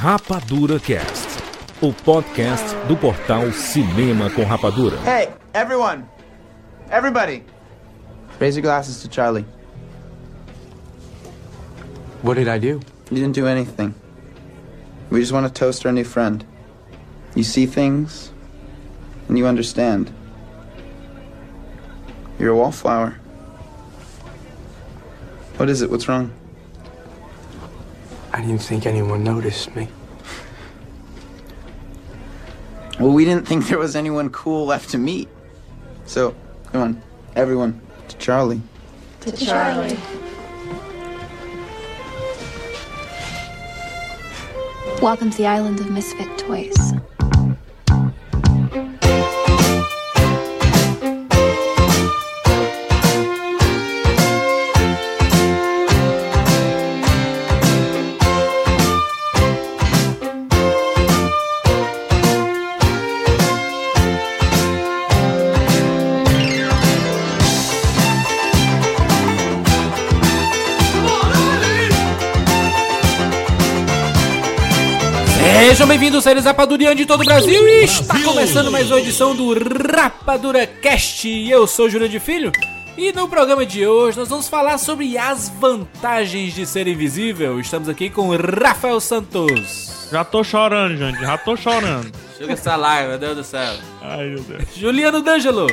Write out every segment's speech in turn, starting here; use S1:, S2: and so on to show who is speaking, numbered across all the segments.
S1: Rapadura Cast, o podcast do portal Cinema com Rapadura.
S2: Hey, everyone! Everybody! Raise your glasses to Charlie.
S3: What did I do?
S2: You didn't do anything. We just want to toast our new friend. You see things, and you understand. You're a wallflower. What is it? What's wrong?
S3: I didn't think anyone noticed me.
S2: Well, we didn't think there was anyone cool left to meet. So, come on, everyone, to Charlie.
S4: To Charlie.
S5: Welcome to the island of misfit toys.
S6: Bem-vindos, seres rapadurianos de todo o Brasil e está começando mais uma edição do Rapadura Cast. Eu sou o Júlio de Filho e no programa de hoje nós vamos falar sobre as vantagens de ser invisível. Estamos aqui com o Rafael Santos.
S7: Já tô chorando, gente. Já tô chorando.
S6: Chega essa live, meu Deus do céu.
S7: Ai, meu Deus.
S6: Juliano D'Angelo.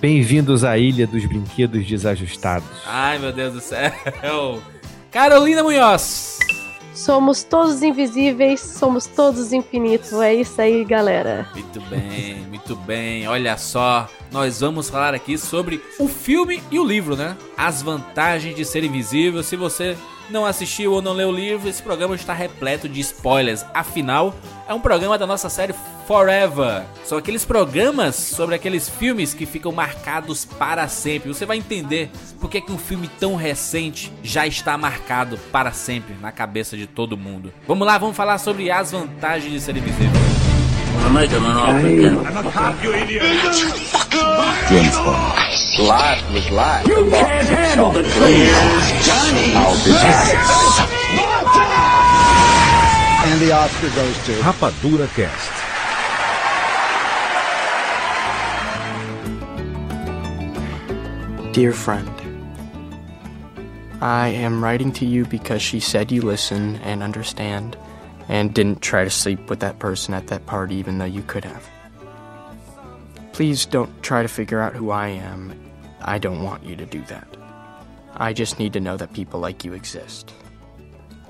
S8: Bem-vindos à Ilha dos Brinquedos Desajustados.
S6: Ai, meu Deus do céu. Carolina Munhoz.
S4: Somos todos invisíveis, somos todos infinitos. É isso aí, galera.
S6: Muito bem, muito bem. Olha só, nós vamos falar aqui sobre o filme e o livro, né? As vantagens de ser invisível. Se você não assistiu ou não leu o livro, esse programa está repleto de spoilers. Afinal, é um programa da nossa série Forever. São aqueles programas sobre aqueles filmes que ficam marcados para sempre. Você vai entender por que um filme tão recente já está marcado para sempre na cabeça de todo mundo. Vamos lá, vamos falar sobre as vantagens de ser invisível.
S9: make him an offer again. I'm a cop, you idiot. Jim
S10: Life was life. You the can't handle the truth.
S9: Johnny. I'll be back.
S2: And the Oscar goes to
S1: Rapadura Cast.
S3: Dear friend, I am writing to you because she said you listen and understand and didn't try to sleep with that person at that party even though you could have. Please don't try to figure out who I am. I don't want you to do that. I just need to know that people like you exist.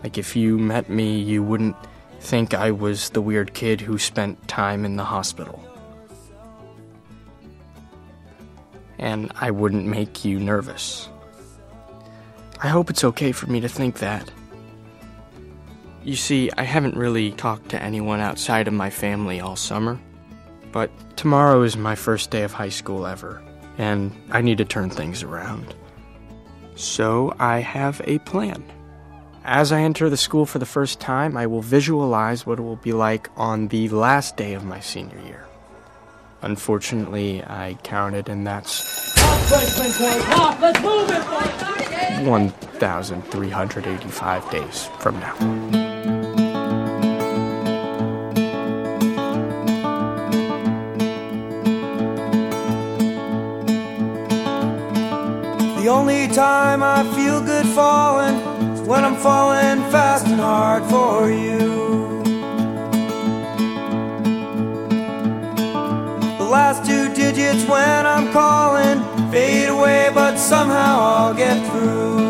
S3: Like if you met me, you wouldn't think I was the weird kid who spent time in the hospital. and I wouldn't make you nervous. I hope it's okay for me to think that. You see, I haven't really talked to anyone outside of my family all summer, but tomorrow is my first day of high school ever, and I need to turn things around. So I have a plan. As I enter the school for the first time, I will visualize what it will be like on the last day of my senior year. Unfortunately, I counted, and that's 1,385 days from now.
S11: Only time I feel good falling is when I'm falling fast and hard for you. The last two digits when I'm calling fade away, but somehow I'll get through.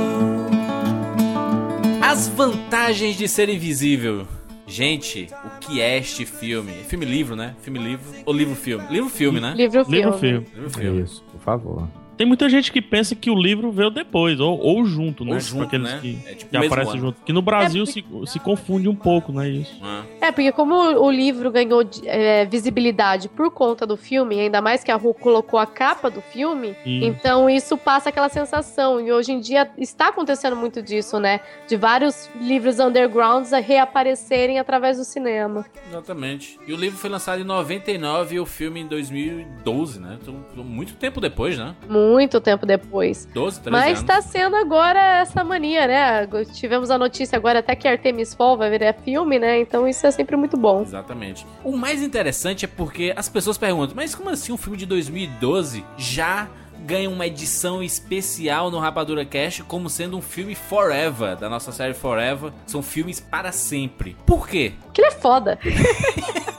S6: As vantagens de ser invisível. Gente, o que é este filme? É filme-livro, né? Filme-livro ou livro-filme? Livro-filme, né?
S4: Livro-filme.
S7: Livro filme.
S6: Livro-filme.
S8: Isso, por favor.
S7: Tem muita gente que pensa que o livro veio depois, ou, ou junto, né?
S6: Ou
S7: Tipo
S6: junto,
S7: aqueles
S6: né?
S7: que,
S6: É tipo
S7: que aparecem
S6: ano.
S7: junto. Que no Brasil
S4: É
S7: se, se confunde um pouco, né? Isso.
S6: Ah,
S4: É, porque como o livro ganhou é, visibilidade por conta do filme, ainda mais que a Ru colocou a capa do filme,
S7: E
S4: então isso passa aquela sensação. E hoje em dia está acontecendo muito disso, né? De vários livros undergrounds a reaparecerem através do cinema.
S6: exatamente. E o livro foi lançado em 99 e o filme em 2012, né? Então, muito tempo depois, né?
S4: muito tempo depois.
S6: 12, 13
S4: Mas está sendo agora essa mania, né? Tivemos a notícia agora até que Artemis Fall vai virar filme, né? Então isso é sempre muito bom.
S6: Exatamente. O mais interessante é porque as pessoas perguntam, mas como assim um filme de 2012 já ganha uma edição especial no Rapadura Cash como sendo um filme Forever, da nossa série Forever. São filmes para sempre. Por quê?
S4: Que ele é foda.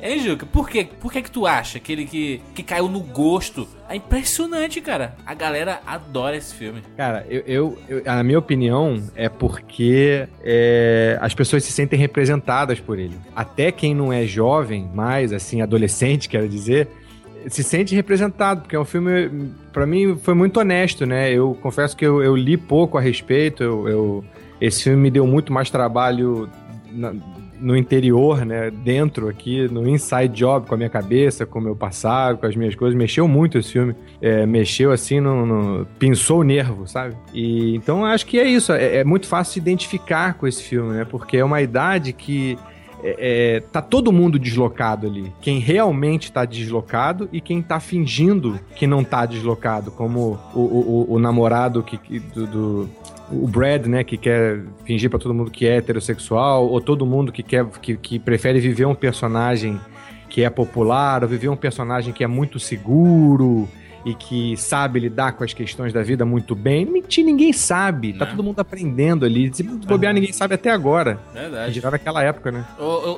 S6: Hein, Juca? Por quê? Por que que tu acha que ele que, que caiu no gosto? É impressionante, cara. A galera adora esse filme.
S8: Cara, eu, eu, eu- a minha opinião é porque é, as pessoas se sentem representadas por ele. Até quem não é jovem, mais assim, adolescente, quero dizer, se sente representado, porque é um filme, pra mim, foi muito honesto, né? Eu confesso que eu, eu li pouco a respeito, eu, eu- esse filme me deu muito mais trabalho na- no interior, né? Dentro aqui, no inside job, com a minha cabeça, com o meu passado, com as minhas coisas. Mexeu muito esse filme. É, mexeu assim, no, no- pinçou o nervo, sabe? E então acho que é isso. É, é muito fácil se identificar com esse filme, né? Porque é uma idade que é, é, tá todo mundo deslocado ali. Quem realmente tá deslocado e quem tá fingindo que não tá deslocado, como o, o, o- o namorado que- do, do- o Brad, né, que quer fingir pra todo mundo que é heterossexual, ou todo mundo que quer que, que prefere viver um personagem que é popular, ou viver um personagem que é muito seguro e que sabe lidar com as questões da vida muito bem. Mentir, ninguém sabe. Tá
S6: Não.
S8: todo mundo aprendendo ali. Se bobear, ninguém sabe até agora.
S6: Verdade.
S8: Girar naquela época, né?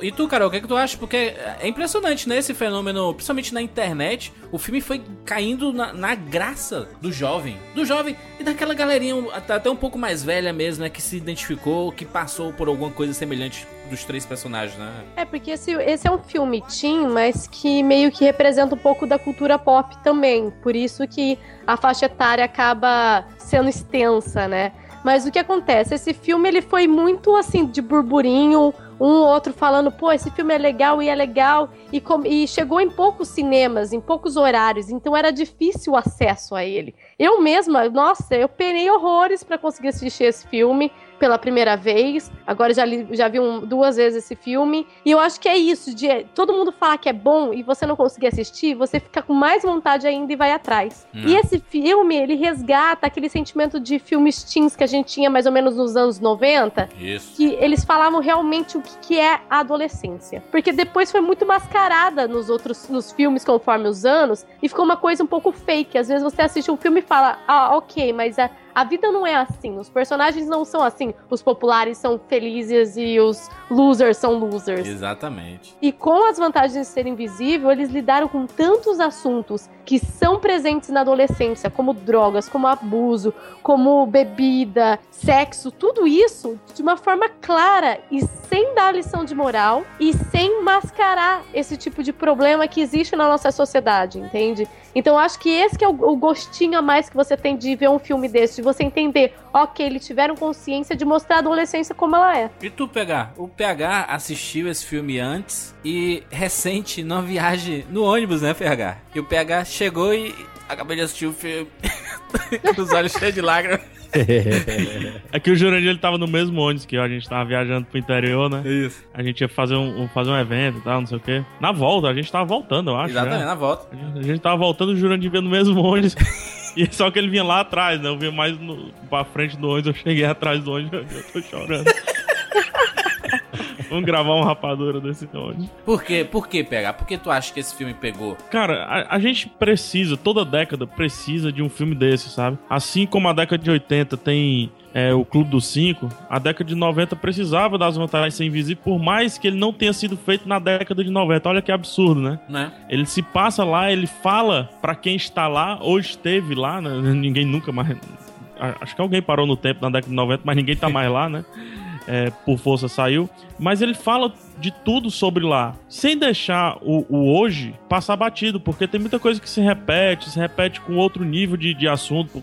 S6: E tu, Carol, o que, é que tu acha? Porque é impressionante, né? Esse fenômeno, principalmente na internet, o filme foi caindo na, na graça do jovem. Do jovem e daquela galerinha até um pouco mais velha mesmo, né? Que se identificou, que passou por alguma coisa semelhante dos três personagens, né?
S4: É, porque esse, esse é um filme teen, mas que meio que representa um pouco da cultura pop também. Por isso que a faixa etária acaba sendo extensa, né? Mas o que acontece? Esse filme ele foi muito assim de burburinho, um ou outro falando, pô, esse filme é legal e é legal, e, e chegou em poucos cinemas, em poucos horários, então era difícil o acesso a ele. Eu mesma, nossa, eu penei horrores pra conseguir assistir esse filme pela primeira vez. Agora já, li- já vi um- duas vezes esse filme. E eu acho que é isso, de todo mundo falar que é bom e você não conseguir assistir, você fica com mais vontade ainda e vai atrás.
S6: Hum.
S4: E esse filme, ele resgata aquele sentimento de filmes teens que a gente tinha mais ou menos nos anos 90,
S6: Isso.
S4: que eles falavam realmente o que, que é a adolescência. Porque depois foi muito mascarada nos outros nos filmes conforme os anos e ficou uma coisa um pouco fake. Às vezes você assiste um filme e fala, ah, ok, mas a, a vida não é assim. Os personagens não são assim. Os populares são felizes e os losers são losers.
S6: Exatamente.
S4: E com as vantagens de ser invisível, eles lidaram com tantos assuntos que são presentes na adolescência, como drogas, como abuso, como bebida, sexo, tudo isso de uma forma clara e sem dar lição de moral e sem mascarar esse tipo de problema que existe na nossa sociedade, entende? Então acho que esse que é o, gostinho a mais que você tem de ver um filme desse, de você entender, ok, eles tiveram consciência de mostrar a adolescência como ela é.
S6: E tu, PH? O PH assistiu esse filme antes e recente numa viagem no ônibus, né, PH? E o PH chegou e acabei de assistir o filme com os olhos cheios de lágrimas.
S7: É que o Jurandir ele tava no mesmo ônibus que eu, a gente tava viajando pro interior, né?
S6: Isso.
S7: A gente ia fazer um, fazer um evento e tal, não sei o quê. Na volta, a gente tava voltando, eu acho.
S6: Exatamente,
S7: né?
S6: na volta.
S7: A gente- A gente tava voltando, o Jurandir veio no mesmo ônibus. E só que ele vinha lá atrás, né? Eu vinha mais no, pra frente do ônibus, eu cheguei atrás do ônibus, eu tô chorando. Vamos gravar uma rapadura desse ônibus.
S6: Por quê? Por que, PH? Por que tu acha que esse filme pegou?
S7: Cara, a, a gente precisa, toda década precisa de um filme desse, sabe? Assim como a década de 80 tem é, o Clube dos Cinco, a década de 90 precisava das vantagens ser invisível, por mais que ele não tenha sido feito na década de 90. Olha que absurdo, né?
S6: Né?
S7: Ele se passa lá, ele fala pra quem está lá ou esteve lá, né? Ninguém nunca mais. Acho que alguém parou no tempo na década de 90, mas ninguém tá mais lá, né? É, por força saiu. Mas ele fala de tudo sobre lá, sem deixar o, o hoje passar batido, porque tem muita coisa que se repete, se repete com outro nível de, de assunto,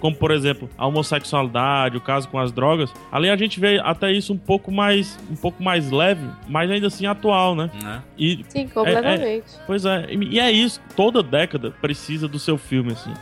S7: como por exemplo a homossexualidade, o caso com as drogas. Ali a gente vê até isso um pouco mais, um pouco mais leve, mas ainda assim atual, né?
S6: Né?
S7: E
S4: Sim, completamente.
S7: Pois é, e e é isso. Toda década precisa do seu filme, assim.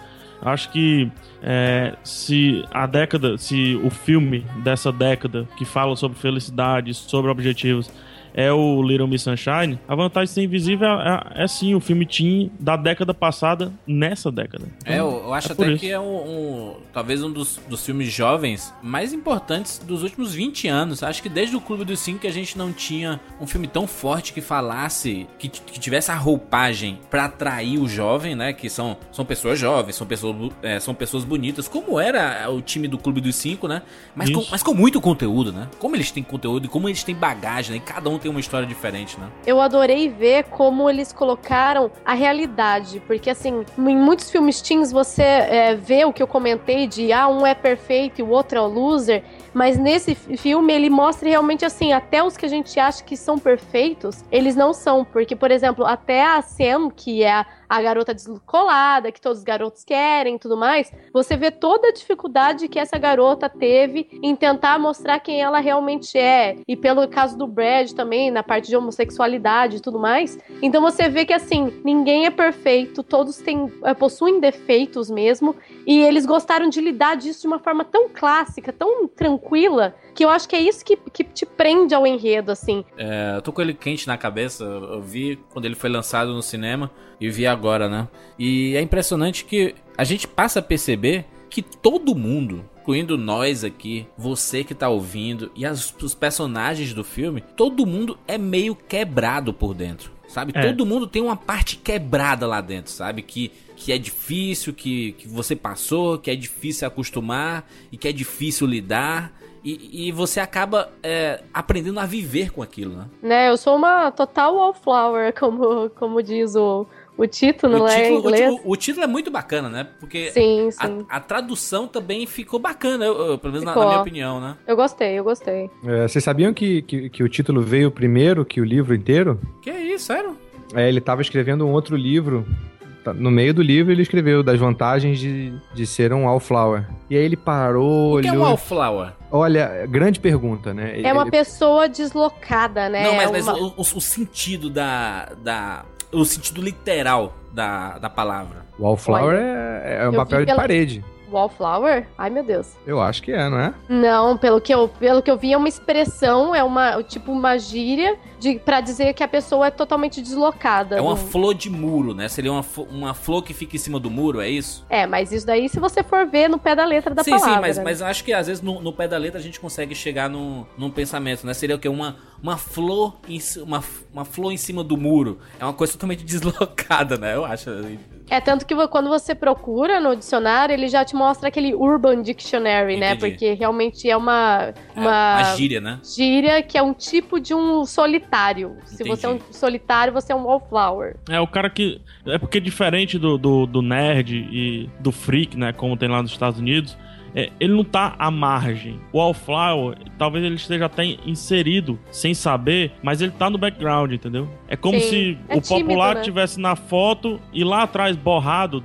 S7: Acho que é, se a década, se o filme dessa década que fala sobre felicidade, sobre objetivos, é o Little Miss Sunshine, a vantagem de ser invisível é, é, é sim o filme teen da década passada nessa década.
S6: É, eu, eu acho
S7: É
S6: até que é um, um- talvez um dos, dos filmes jovens mais importantes dos últimos 20 anos. Acho que desde o Clube dos Cinco que a gente não tinha um filme tão forte que falasse, que, que tivesse a roupagem pra atrair o jovem, né? Que são, são pessoas jovens, são pessoas, é, são pessoas bonitas, como era o time do Clube dos Cinco, né? Mas com, mas com muito conteúdo, né? Como eles têm conteúdo e como eles têm bagagem, né? E cada um tem uma história diferente, né?
S4: Eu adorei ver como eles colocaram a realidade, porque assim, em muitos filmes teens você é, vê o que eu comentei de ah, um é perfeito e o outro é o loser, mas nesse fi- filme ele mostra realmente assim, até os que a gente acha que são perfeitos, eles não são, porque por exemplo, até a Sam, que é a, a garota descolada, que todos os garotos querem tudo mais, você vê toda a dificuldade que essa garota teve em tentar mostrar quem ela realmente é. E pelo caso do Brad também, na parte de homossexualidade e tudo mais. Então você vê que assim, ninguém é perfeito, todos têm, eh, possuem defeitos mesmo. E eles gostaram de lidar disso de uma forma tão clássica, tão tranquila, que eu acho que é isso que, que te prende ao enredo, assim.
S6: É, eu tô com ele quente na cabeça. Eu vi quando ele foi lançado no cinema e vi agora, né? E é impressionante que a gente passa a perceber que todo mundo, incluindo nós aqui, você que tá ouvindo e as- os personagens do filme, todo mundo é meio quebrado por dentro. Sabe?
S7: É.
S6: Todo mundo tem uma parte quebrada lá dentro, sabe? Que, que é difícil, que, que você passou, que é difícil acostumar e que é difícil lidar. E, e você acaba é, aprendendo a viver com aquilo, né?
S4: Né, eu sou uma total wallflower, como, como diz o, o título,
S6: o,
S4: em
S6: título, o,
S4: inglês.
S6: ti- o título é muito bacana, né? Porque
S4: Sim, sim.
S6: a, a tradução também ficou bacana, eu- eu- pelo menos na, na minha opinião, né?
S4: Eu gostei, eu gostei.
S8: É, vocês sabiam que, que, que o título veio primeiro que o livro inteiro?
S6: Que é isso, sério?
S8: É, ele estava escrevendo um outro livro. tá- No meio do livro ele escreveu das vantagens de, de ser um wallflower. E aí ele parou,
S6: O que é um
S8: olhou.
S6: wallflower?
S8: Olha, grande pergunta, né?
S4: É uma
S8: Ele-
S4: pessoa deslocada, né?
S6: Não, mas,
S4: É
S6: mas
S4: uma-
S6: o, o- o sentido da, da... O sentido literal da, da palavra.
S8: Wallflower
S4: Olha,
S8: é, é um
S4: eu
S8: papel de
S4: pela-
S8: parede.
S4: Wallflower? Ai, meu Deus.
S8: Eu acho que é, não é?
S4: Não, pelo que eu, pelo que eu vi, é uma expressão, é uma, tipo, uma gíria de, pra dizer que a pessoa é totalmente deslocada.
S6: É uma
S4: Não-
S6: flor de muro, né? Seria uma, uma flor que fica em cima do muro, é isso?
S4: É, mas isso daí, se você for ver no pé da letra da
S6: sim,
S4: palavra.
S6: sim, mas,
S4: né?
S6: mas eu acho que às vezes no, no pé da letra a gente consegue chegar num, num pensamento, né? Seria o quê? Uma, uma flor em, uma, uma flor em cima do muro. É uma coisa totalmente deslocada, né? Eu acho.
S4: É tanto que quando você procura no dicionário, ele já te mostra aquele Urban Dictionary, né?
S6: Entendi.
S4: Porque realmente é uma,
S6: É,
S4: uma
S6: uma gíria, né?
S4: gíria que é um tipo de um solitário. Se você é um
S6: Entendi.
S4: solitário, você é um wallflower.
S7: É o cara que. É porque diferente do, do, do nerd e do freak, né? Como tem lá nos Estados Unidos, é, ele não tá à margem. O Wallflower, talvez ele esteja até inserido sem saber, mas ele tá no background, entendeu? É como
S4: Sim,
S7: se
S4: é
S7: o
S4: tímido,
S7: popular
S4: né?
S7: tivesse na foto e lá atrás, borrado,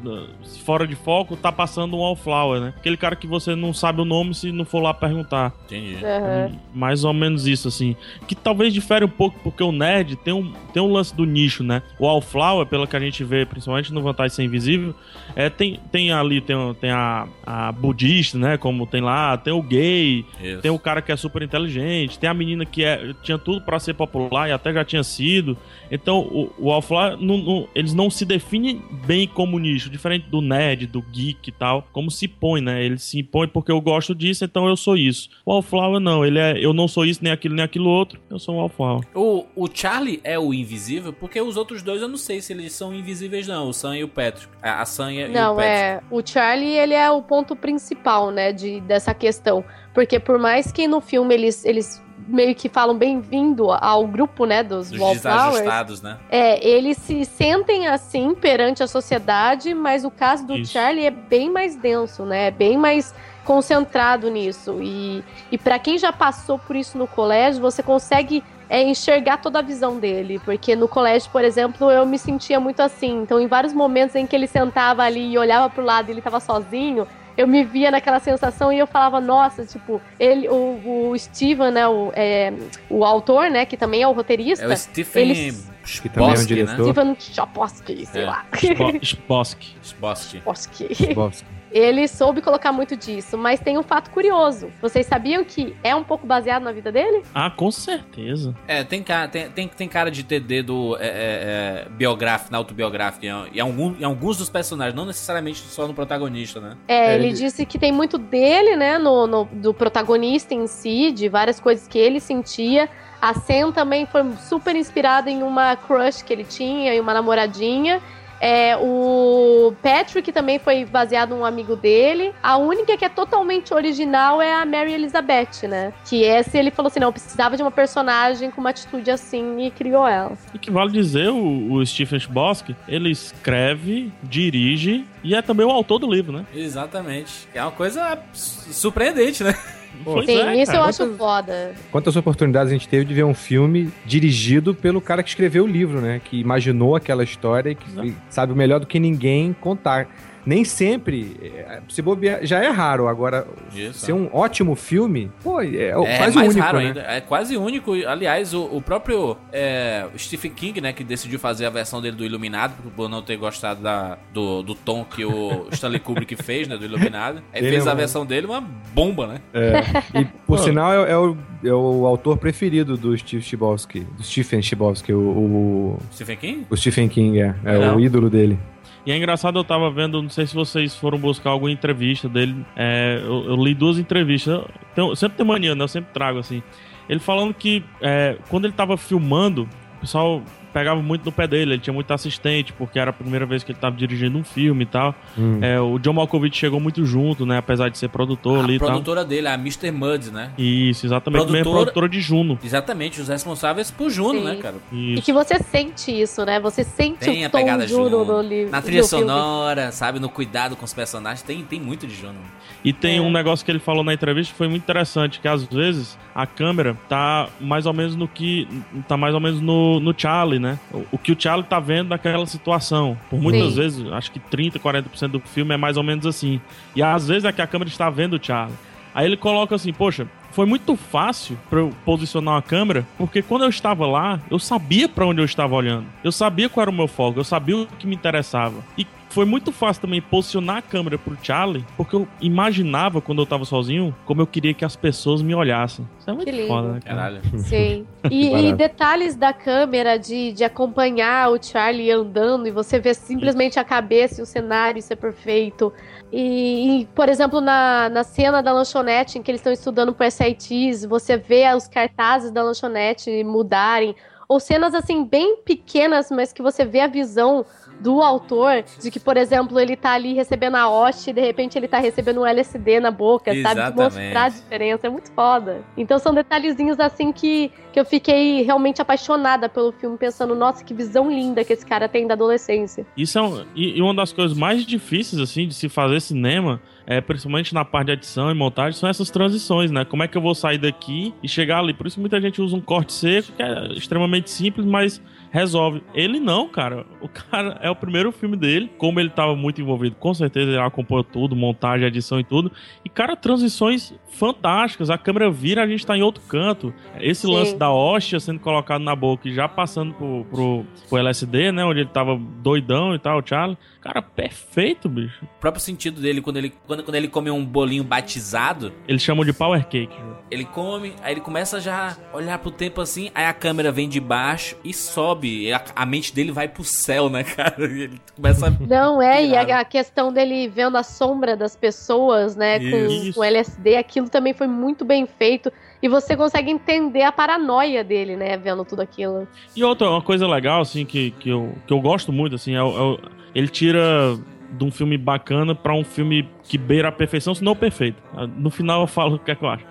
S7: fora de foco, tá passando um Wallflower, né? Aquele cara que você não sabe o nome se não for lá perguntar.
S6: Entendi.
S4: Aham.
S7: Mais ou menos isso, assim. Que talvez difere um pouco, porque o nerd tem um, tem um lance do nicho, né? O Wallflower, pelo que a gente vê, principalmente no Vantagem Ser Invisível, é, tem, tem ali, tem, tem a, a budista, né? Como tem lá, tem o gay,
S6: Isso.
S7: tem o cara que é super inteligente, tem a menina que é, tinha tudo pra ser popular e até já tinha sido. Então, o, o Wallflower, não- não- eles não se definem bem como nicho, diferente do nerd, do geek e tal, como se põe, né? Ele se impõe porque eu gosto disso, então eu sou isso. O Wallflower não, ele é, eu não sou isso, nem aquilo, nem aquilo outro, eu sou um Wallflower.
S6: O, o Charlie é o invisível, porque os outros dois eu não sei se eles são invisíveis, não. O Sam e o Patrick. A, a Sam e, e o
S4: Não,
S6: Patrick.
S4: é. O Charlie, ele é o ponto principal, né, de, dessa questão. Porque por mais que no filme eles, eles meio que falam bem-vindo ao grupo, né, dos,
S6: Dos
S4: Wallflowers.
S6: né?
S4: É, eles se sentem assim perante a sociedade, mas o caso do
S7: Isso.
S4: Charlie é bem mais denso, né? É bem mais concentrado nisso. E, e para quem já passou por isso no colégio, você consegue é, enxergar toda a visão dele. Porque no colégio, por exemplo, eu me sentia muito assim. Então, em vários momentos em que ele sentava ali e olhava pro lado e ele tava sozinho, eu me via naquela sensação e eu falava, nossa, tipo, ele, o, o Steven, né, o, é, o autor, né, que também é o roteirista.
S6: É o Stephen
S8: Que também é um
S6: né?
S8: diretor.
S4: Steven Chbosky, sei
S6: É.
S4: lá.
S7: Spo- Sposk.
S6: Chbosky.
S4: Ele soube colocar muito disso, mas tem um fato curioso. Vocês sabiam que é um pouco baseado na vida dele?
S7: Ah, com certeza.
S6: É, tem cara, tem, tem, tem cara de ter dedo é, é, é, biográfico, autobiográfico em, em, algum, em alguns dos personagens, não necessariamente só no protagonista, né?
S4: É, ele disse que tem muito dele, né, no, no- do protagonista em si, de várias coisas que ele sentia. A Sam também foi super inspirada em uma crush que ele tinha, em uma namoradinha. É, o Patrick também foi baseado num amigo dele. A única que é totalmente original é a Mary Elizabeth, né? Que essa ele falou assim: não, eu precisava de uma personagem com uma atitude assim e criou ela.
S7: E que vale dizer, o, o Stephen Chbosky, ele escreve, dirige e é também o autor do livro, né?
S6: Exatamente. É uma coisa su- surpreendente, né?
S4: Sim,
S7: é,
S4: isso eu
S7: cara.
S4: acho foda.
S8: Quantas oportunidades a gente teve de ver um filme dirigido pelo cara que escreveu o livro, né? Que imaginou aquela história e que
S7: Exato.
S8: sabe melhor do que ninguém contar. Nem sempre, é, se bobear, já é raro. Agora,
S6: Isso.
S8: ser um ótimo filme, pô, é,
S6: É
S8: quase
S6: mais
S8: único,
S6: raro
S8: né?
S6: ainda. É quase único. Aliás, o, o próprio é, Stephen King, né, que decidiu fazer a versão dele do Iluminado, por não ter gostado da, do, do tom que o Stanley Kubrick fez, né, do Iluminado. Aí
S8: Ele
S6: fez
S8: é
S6: a
S8: um-
S6: versão dele uma bomba, né?
S8: É. E, por sinal, é, é o, é o autor preferido do Steve Chbosky, do Stephen Chbosky, o, o,
S6: Stephen King?
S8: o Stephen King, é, é
S6: Não.
S8: o ídolo dele.
S7: E é engraçado, eu tava vendo, não sei se vocês foram buscar alguma entrevista dele. é, eu, eu li duas entrevistas. Eu sempre tem mania, né? Eu sempre trago assim. Ele falando que é, quando ele tava filmando, o pessoal pegava muito no pé dele, ele tinha muito assistente, porque era a primeira vez que ele tava dirigindo um filme e tal.
S8: Hum.
S7: É, o John Malkovich chegou muito junto, né? Apesar de ser produtor ali
S6: A
S7: e tal.
S6: produtora dele, a Mr. Muds, né?
S7: Isso, exatamente. Mesmo
S6: Produtora-
S7: produtora de Juno.
S6: Exatamente, os responsáveis por Juno,
S4: Sim.
S6: né, cara?
S4: E
S7: Isso.
S4: que você sente isso, né? Você sente
S6: Tem a
S4: o tom
S6: pegada
S4: Juno
S6: Juno.
S4: no livro.
S6: Na trilha
S4: no filme.
S6: sonora, sabe? No cuidado com os personagens. Tem, tem muito de Juno.
S7: E tem
S4: É.
S7: um negócio que ele falou na entrevista que foi muito interessante, que às vezes a câmera tá mais ou menos no que. tá mais ou menos no, no Charlie, né? O, o que o Charlie tá vendo daquela situação. Por muitas
S4: Sim.
S7: vezes, acho que 30, 40% do filme é mais ou menos assim. E às vezes é que a câmera está vendo o Charlie. Aí ele coloca assim, poxa, foi muito fácil pra eu posicionar a câmera, porque quando eu estava lá, eu sabia pra onde eu estava olhando. Eu sabia qual era o meu foco, eu sabia o que me interessava. E foi muito fácil também posicionar a câmera pro Charlie, porque eu imaginava quando eu tava sozinho como eu queria que as pessoas me olhassem. Isso é muito
S4: Que lindo.
S7: foda, né, cara?
S6: Caralho.
S4: Sim. E, e detalhes da câmera, de, de acompanhar o Charlie andando e você ver simplesmente a cabeça e o cenário ser perfeito. E, e, por exemplo, na, na cena da lanchonete em que eles estão estudando pro SATs, você vê os cartazes da lanchonete mudarem. Ou cenas assim, bem pequenas, mas que você vê a visão do autor de que, por exemplo, ele tá ali recebendo a hoste e de repente ele tá recebendo um LSD na boca, sabe? De
S6: Exatamente.
S4: mostrar a diferença. É muito foda. Então são detalhezinhos assim que, que eu fiquei realmente apaixonada pelo filme, pensando, nossa, que visão linda que esse cara tem da adolescência.
S7: Isso é um, e, e uma das coisas mais difíceis, assim, de se fazer cinema, é, principalmente na parte de edição e montagem, são essas transições, né? Como é que eu vou sair daqui e chegar ali? Por isso muita gente usa um corte seco, que é extremamente simples, mas resolve. Ele não, cara. O cara é o primeiro filme dele, como ele tava muito envolvido, com certeza ele acompanhou tudo, montagem, edição e tudo. E, cara, transições fantásticas. A câmera vira, a gente tá em outro canto. Esse
S4: Sim.
S7: lance da hóstia sendo colocado na boca e já passando pro, pro, pro LSD, né? Onde ele tava doidão e tal, o Charlie. Cara, perfeito, bicho.
S6: O próprio sentido dele, quando ele, quando, quando ele come um bolinho batizado,
S7: Eles chamam de power cake. viu?
S6: ele come, aí ele começa já a olhar pro tempo assim, aí a câmera vem de baixo e sobe. E a, a mente dele vai pro céu, né, cara? Ele começa a
S4: Não, é, e a, a questão dele vendo a sombra das pessoas, né,
S7: Isso.
S4: com, com LSD, aquilo também foi muito bem feito. E você consegue entender a paranoia dele, né, vendo tudo aquilo.
S7: E outra, uma coisa legal, assim, que, que, eu, que eu gosto muito, assim, é, é ele tira de um filme bacana pra um filme que beira a perfeição, se não o perfeito. No final eu falo o que é que eu acho.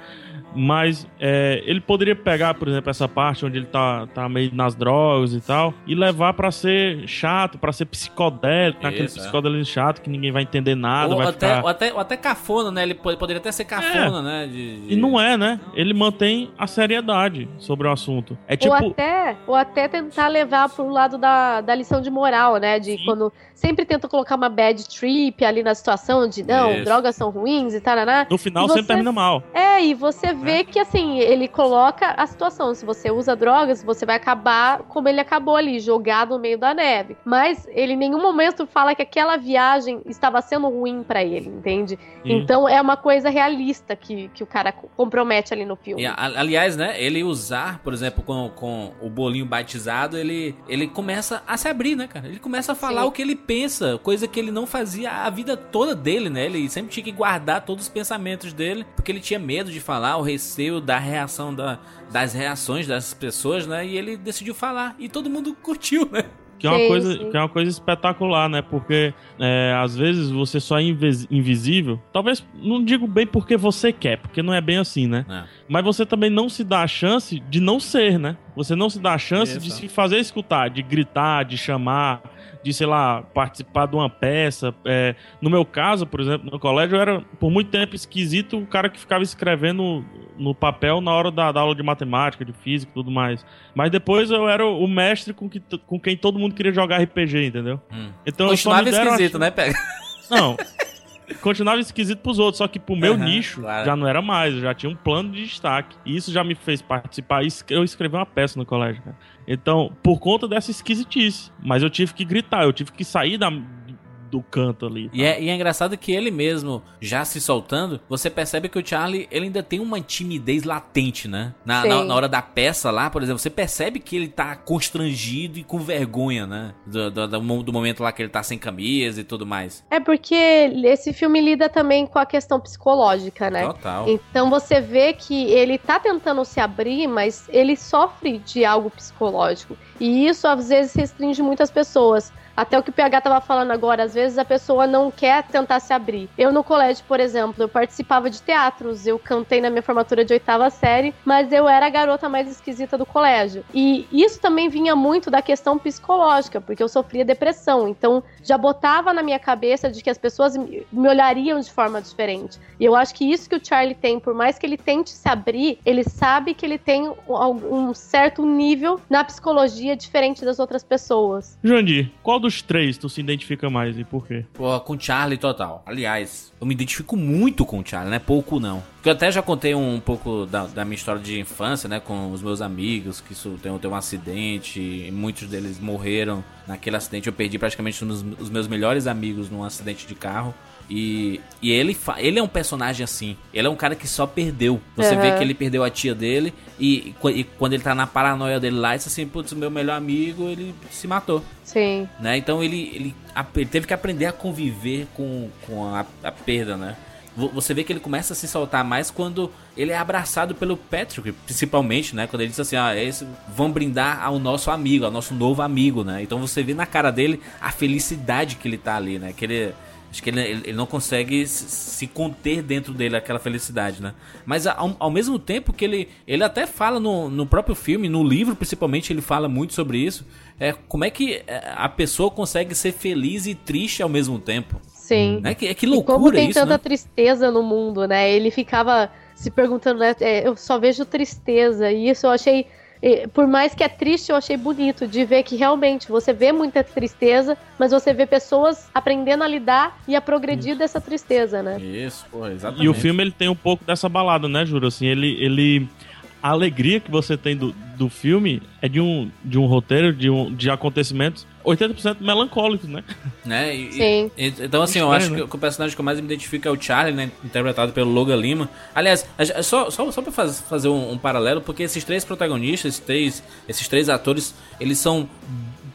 S7: Mas é, ele poderia pegar, por exemplo, essa parte onde ele tá, tá meio nas drogas e tal, e levar pra ser chato, pra ser psicodélico, né, aquele
S6: é.
S7: psicodélico chato que ninguém vai entender nada,
S6: ou,
S7: vai
S6: até,
S7: ficar...
S6: ou, até, ou até cafona, né? Ele po- poderia até ser cafona, né? de- de-
S7: E não é, né? Ele mantém a seriedade sobre o assunto. É tipo...
S4: Ou, até, ou até tentar levar pro lado da, da lição de moral, né? De
S7: Sim.
S4: quando sempre tenta colocar uma bad trip ali na situação de não,
S6: Isso.
S4: drogas são ruins e tal,
S7: No final
S4: E
S7: sempre
S4: você-
S7: termina mal.
S4: É, e você vê que, assim, ele coloca a situação. Se você usa drogas, você vai acabar como ele acabou ali, jogado no meio da neve. Mas ele em nenhum momento fala que aquela viagem estava sendo ruim para ele, entende? Então é uma coisa realista que, que o cara compromete ali no filme.
S6: E, aliás, né, ele usar, por exemplo, com, com o bolinho batizado, ele, ele começa a se abrir, né, cara? Ele começa a falar Sim. o que ele pensa, coisa que ele não fazia a vida toda dele, né? Ele sempre tinha que guardar todos os pensamentos dele, porque ele tinha medo de falar, o receio da reação da, das reações das pessoas, né? E ele decidiu falar e todo mundo curtiu, né?
S7: Que é, uma sim, coisa, sim. que é uma coisa espetacular, né? Porque é, às vezes você só é invisível. Talvez, não digo bem porque você quer, porque não é bem assim, né? É. Mas você também não se dá a chance de não ser, né? Você não se dá a chance Isso. de se fazer escutar, de gritar, de chamar, de, sei lá, participar de uma peça. É, no meu caso, por exemplo, no colégio, eu era por muito tempo esquisito o cara que ficava escrevendo no papel na hora da, da aula de matemática, de física e tudo mais. Mas depois eu era o mestre com, que, com quem todo mundo queria jogar RPG, entendeu?
S6: Hum. Então Continuava esquisito, a... né, Pega?
S7: Não. continuava esquisito pros outros, só que pro meu uhum, nicho claro. já não era mais, eu já tinha um plano de destaque. E isso já me fez participar. Eu escrevi uma peça no colégio, cara. Então, por conta dessa esquisitice. Mas eu tive que gritar, eu tive que sair da, do canto ali.
S6: Tá? E, é, e, é, engraçado que ele mesmo, já se soltando, você percebe que o Charlie, ele ainda tem uma timidez latente, né? Na, na, na, hora da peça lá, por exemplo, você percebe que ele tá constrangido e com vergonha, né? Do, do, do, momento lá que ele tá sem camisa e tudo mais.
S4: É porque esse filme lida também com a questão psicológica, né?
S6: Total.
S4: Então você vê que ele tá tentando se abrir, mas ele sofre de algo psicológico. E isso às vezes restringe muitas pessoas. Até o que o PH tava falando agora, às vezes a pessoa não quer tentar se abrir. Eu no colégio, por exemplo, eu participava de teatros, eu cantei na minha formatura de oitava série, mas eu era a garota mais esquisita do colégio. E isso também vinha muito da questão psicológica, porque eu sofria depressão. Então já botava na minha cabeça de que as pessoas me olhariam de forma diferente. E eu acho que isso que o Charlie tem, por mais que ele tente se abrir, ele sabe que ele tem um certo nível na psicologia diferente das outras pessoas.
S7: Jandir, qual dos três tu se identifica mais e por quê?
S6: Pô, com Charlie total. Aliás, eu me identifico muito com o Charlie, né? Pouco não. Porque eu até já contei um, um pouco da, da, minha história de infância, né? Com os meus amigos, que isso tem, tem um acidente, e muitos deles morreram naquele acidente. Eu perdi praticamente os, os meus melhores amigos num acidente de carro. E, e ele, ele é um personagem assim. Ele é um cara que só perdeu. Você uhum. vê que ele perdeu a tia dele. E, e, quando ele tá na paranoia dele lá, diz assim: Putz, meu melhor amigo, ele se matou.
S4: Sim.
S6: Né? Então ele, ele, ele teve que aprender a conviver com, com a, a perda, né? Você vê que ele começa a se soltar mais quando ele é abraçado pelo Patrick, principalmente, né? Quando ele diz assim, ah, esse, vão brindar ao nosso amigo, ao nosso novo amigo, né? Então você vê na cara dele a felicidade que ele tá ali, né? Que ele Acho que ele, ele não consegue se conter dentro dele aquela felicidade, né? Mas ao, ao mesmo tempo que ele, ele até fala no, no próprio filme, no livro principalmente, ele fala muito sobre isso. É como é que é, a pessoa consegue ser feliz e triste ao mesmo tempo.
S4: Sim.
S6: É que, é que loucura
S4: e como tem
S6: isso,
S4: tanta
S6: né?
S4: tristeza no mundo, né? Ele ficava se perguntando, né? É, eu só vejo tristeza. E isso eu achei por mais que é triste, eu achei bonito de ver que realmente você vê muita tristeza, mas você vê pessoas aprendendo a lidar e a progredir Isso. dessa tristeza, né?
S6: Isso, pô, exatamente.
S7: E o filme ele tem um pouco dessa balada, né, Juro? Assim, ele, ele a alegria que você tem do, do filme é de um, de um roteiro, de, um, de acontecimentos 80% melancólicos, né?
S6: né? E, Sim. E, então, assim, Estranho, eu acho né? que o personagem que eu mais me identifico é o Charlie, né? Interpretado pelo Logan Lima. Aliás, só, só, só pra faz, fazer um, um, paralelo, porque esses três protagonistas, esses três, esses três atores, eles são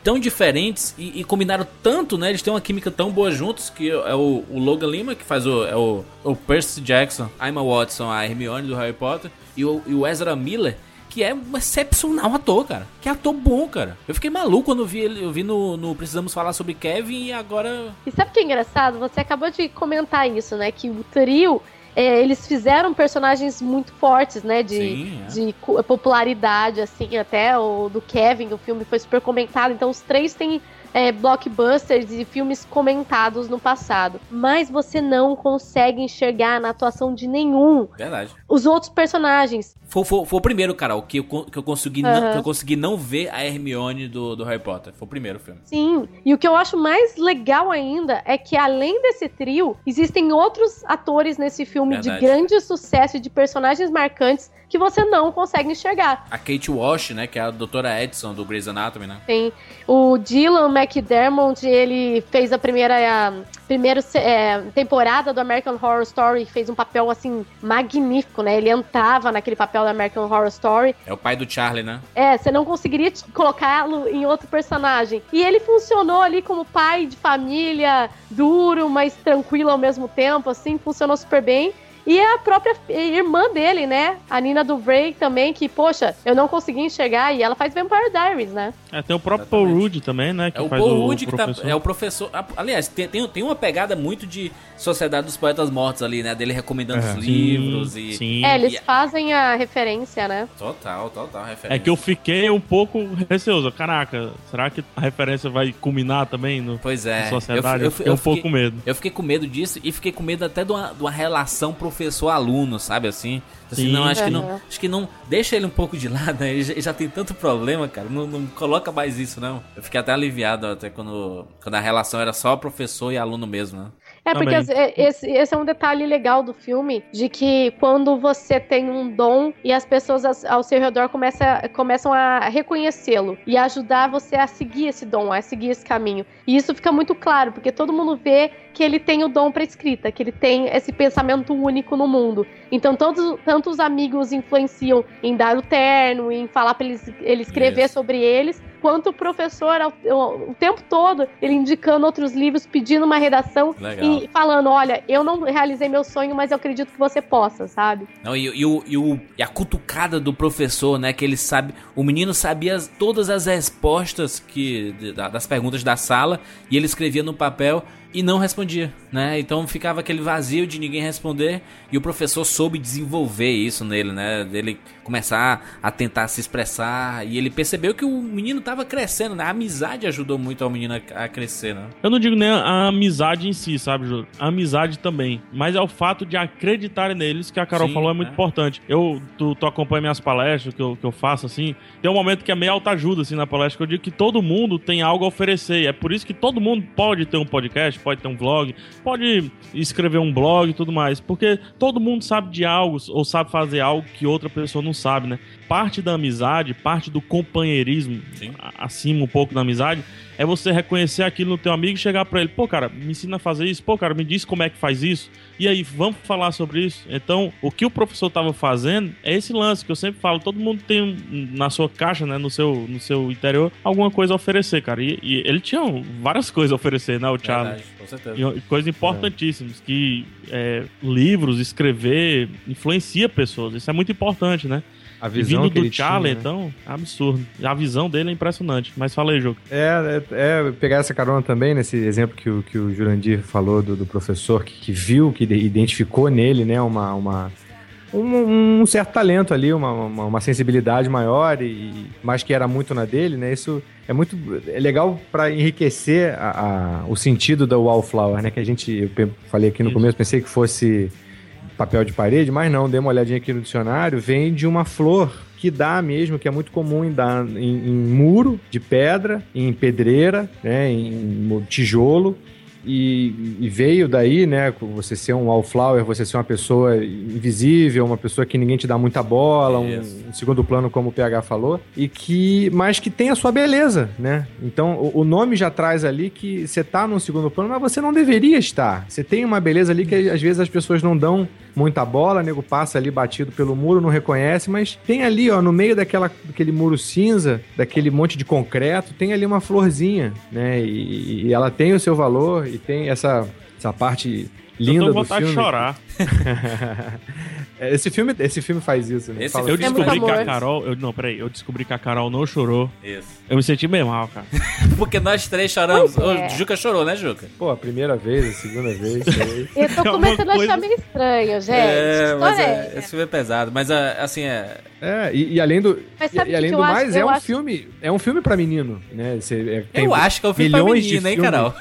S6: tão diferentes e, e, combinaram tanto, né? Eles têm uma química tão boa juntos que é o, o Logan Lima, que faz o, é o, o Percy Jackson, a Emma Watson, a Hermione do Harry Potter, e o, e o Ezra Miller, que é um excepcional ator, cara. Que é ator bom, cara. Eu fiquei maluco quando eu vi ele, eu vi no, no, Precisamos Falar sobre Kevin e agora.
S4: E sabe o que é engraçado? Você acabou de comentar isso, né? Que o trio. É, eles fizeram personagens muito fortes, né? De, Sim, é. de popularidade, assim, até o do Kevin, o filme foi super comentado. Então os três têm é, blockbusters e filmes comentados no passado. Mas você não consegue enxergar na atuação de nenhum
S6: Verdade.
S4: os outros personagens.
S6: Foi, foi, foi o primeiro, Carol, que eu, que eu, consegui não,
S4: Aham.
S6: que eu consegui não ver a Hermione do, do Harry Potter. Foi o primeiro filme.
S4: Sim, e o que eu acho mais legal ainda é que além desse trio, existem outros atores nesse filme
S6: Verdade.
S4: de grande sucesso e de personagens marcantes que você não consegue enxergar.
S6: A Kate Walsh, né, que é a doutora Edson do Grey's Anatomy, né?
S4: Tem o Dylan McDermott, ele fez a primeira, a primeira é, temporada do American Horror Story, fez um papel assim magnífico, né? Ele entrava naquele papel da American Horror Story.
S6: É o pai do Charlie, né?
S4: É, você não conseguiria colocá-lo em outro personagem. E ele funcionou ali como pai de família, duro, mas tranquilo ao mesmo tempo, assim, funcionou super bem. E a própria irmã dele, né? A Nina Duvray também, que, poxa, eu não consegui enxergar. E ela faz Vampire Diaries, né?
S7: É, tem o próprio Paul
S6: Exatamente.
S7: Rudd também, né? Que
S6: É o
S7: faz
S6: Paul Rudd que tá,
S7: professor.
S6: é o professor. Aliás, tem, tem, tem uma pegada muito de Sociedade dos Poetas Mortos ali, né? Dele recomendando
S8: É.
S6: os livros e.
S7: Sim.
S4: É, eles
S6: E-
S4: fazem a referência, né?
S6: Total, total referência.
S7: É que eu fiquei um pouco receoso. Caraca, será que a referência vai culminar também no,
S6: Pois é.
S7: na sociedade?
S6: eu,
S7: Eu, fiquei um pouco com medo.
S6: Eu fiquei com medo disso e fiquei com medo até de uma, de uma relação professor-aluno, sabe assim? Assim,
S7: Sim.
S6: não, acho que não, acho que não. Deixa ele um pouco de lado, né? Ele já, ele já tem tanto problema, cara. Não, não coloca mais isso, não. Eu fiquei até aliviado até quando, quando a relação era só professor e aluno mesmo, né?
S4: É, porque
S7: Também.
S4: é, esse, esse é um detalhe legal do filme, de que quando você tem um dom e as pessoas as- ao seu redor começa, começam a reconhecê-lo e ajudar você a seguir esse dom, a seguir esse caminho. E isso fica muito claro, porque todo mundo vê que ele tem o dom para escrita, que ele tem esse pensamento único no mundo. Então, todos, tanto os amigos influenciam em dar o terno, em falar para ele, ele escrever
S6: Isso.
S4: sobre eles, quanto o professor, o, tempo todo, ele indicando outros livros, pedindo uma redação
S6: Legal.
S4: e falando: olha, eu não realizei meu sonho, mas eu acredito que você possa, sabe?
S6: Não, e, e o, e, o, e a cutucada do professor, né? Que ele sabe. O menino sabia as- todas as respostas que das perguntas da sala e ele escrevia no papel e não respondia, né? Então ficava aquele vazio de ninguém responder e o professor soube desenvolver isso nele, né? Dele começar a tentar se expressar e ele percebeu que o menino tava crescendo, né? A amizade ajudou muito ao menino a, crescer, né?
S7: Eu não digo nem a amizade em si, sabe, Júlio? A amizade também. Mas é o fato de acreditarem neles, que a Carol
S6: Sim,
S7: falou, é muito
S6: é.
S7: importante. Eu, tu, tu acompanha minhas palestras, que eu, que eu faço, assim. Tem um momento que é meio autoajuda, assim, na palestra, que eu digo que todo mundo tem algo a oferecer. E é por isso que todo mundo pode ter um podcast, pode ter um vlog, pode escrever um blog e tudo mais. Porque todo mundo sabe de algo, ou sabe fazer algo que outra pessoa não sabe, né? Parte da amizade, parte do companheirismo,
S6: Sim.
S7: acima um pouco da amizade, é você reconhecer aquilo no teu amigo e chegar pra ele, pô, cara, me ensina a fazer isso, pô, cara, me diz como é que faz isso, e aí, vamos falar sobre isso. Então, o que o professor tava fazendo é esse lance que eu sempre falo, todo mundo tem na sua caixa, né, no seu, no seu interior, alguma coisa a oferecer, cara, e, e ele tinha várias coisas a oferecer, né, o Charlie.
S6: Com certeza.
S7: E, coisas importantíssimas, que é, livros, escrever, influencia pessoas, isso é muito importante, né?
S8: A
S7: E
S8: visão
S7: vindo
S8: que
S7: do Charlie,
S8: né?
S7: então, é absurdo. A visão dele é impressionante. Mas fala aí, jogo.
S8: É, é, é pegar essa carona também, nesse exemplo que o, que o Jurandir falou do, do professor que, que viu, que de- identificou nele, né, uma, uma, um, um certo talento ali, uma, uma, uma sensibilidade maior, e, mas que era muito na dele, né, isso é muito é legal para enriquecer a, a- o sentido da Wallflower, né, que a gente, eu falei aqui no
S7: Isso.
S8: começo, pensei que fosse papel de parede, mas não, dei uma olhadinha aqui no dicionário, vem de uma flor que dá mesmo, que é muito comum em, dar, em, em muro de pedra, em pedreira, né, em tijolo, e, e veio daí, né, você ser um wallflower, você ser uma pessoa invisível, uma pessoa que ninguém te dá muita bola, um, um segundo plano, como o PH falou, e que, mas que tem a sua beleza, né? Então, o, o nome já traz ali que você tá num segundo plano, mas você não deveria estar. Você tem uma beleza ali que às vezes as pessoas não dão muita bola, nego passa ali batido pelo muro, não reconhece, mas tem ali, ó, no meio daquela, daquele muro cinza, daquele monte de concreto, tem ali uma florzinha, né? E, e ela tem o seu valor e tem essa, essa parte linda
S7: eu tô
S8: do
S7: com vontade
S8: filme.
S7: de chorar.
S8: esse filme. Esse filme faz isso, né?
S6: Esse
S8: Fala-
S7: Eu
S4: É
S7: descobri que a. Carol. Eu, não, peraí. Eu descobri que a Carol não chorou.
S6: Isso.
S7: Eu me senti bem mal, cara.
S6: Porque nós três choramos.
S4: É.
S6: Ô, Juca chorou, né, Juca?
S8: Pô, a primeira vez, a segunda vez.
S4: Eu tô
S7: É
S4: começando a
S7: coisa-
S4: achar meio estranho, gente.
S6: é, mas é,
S4: é
S6: esse filme é pesado. Mas, é, assim, é...
S8: É, e, e além do.
S4: Mas
S8: E, e
S4: o
S8: além do
S4: eu acho?
S8: mais, é
S4: Eu
S8: um
S4: acho-
S8: filme. É um filme pra menino, né? Você, é, tem
S6: Eu acho que é um filme pra menina, hein. Carol?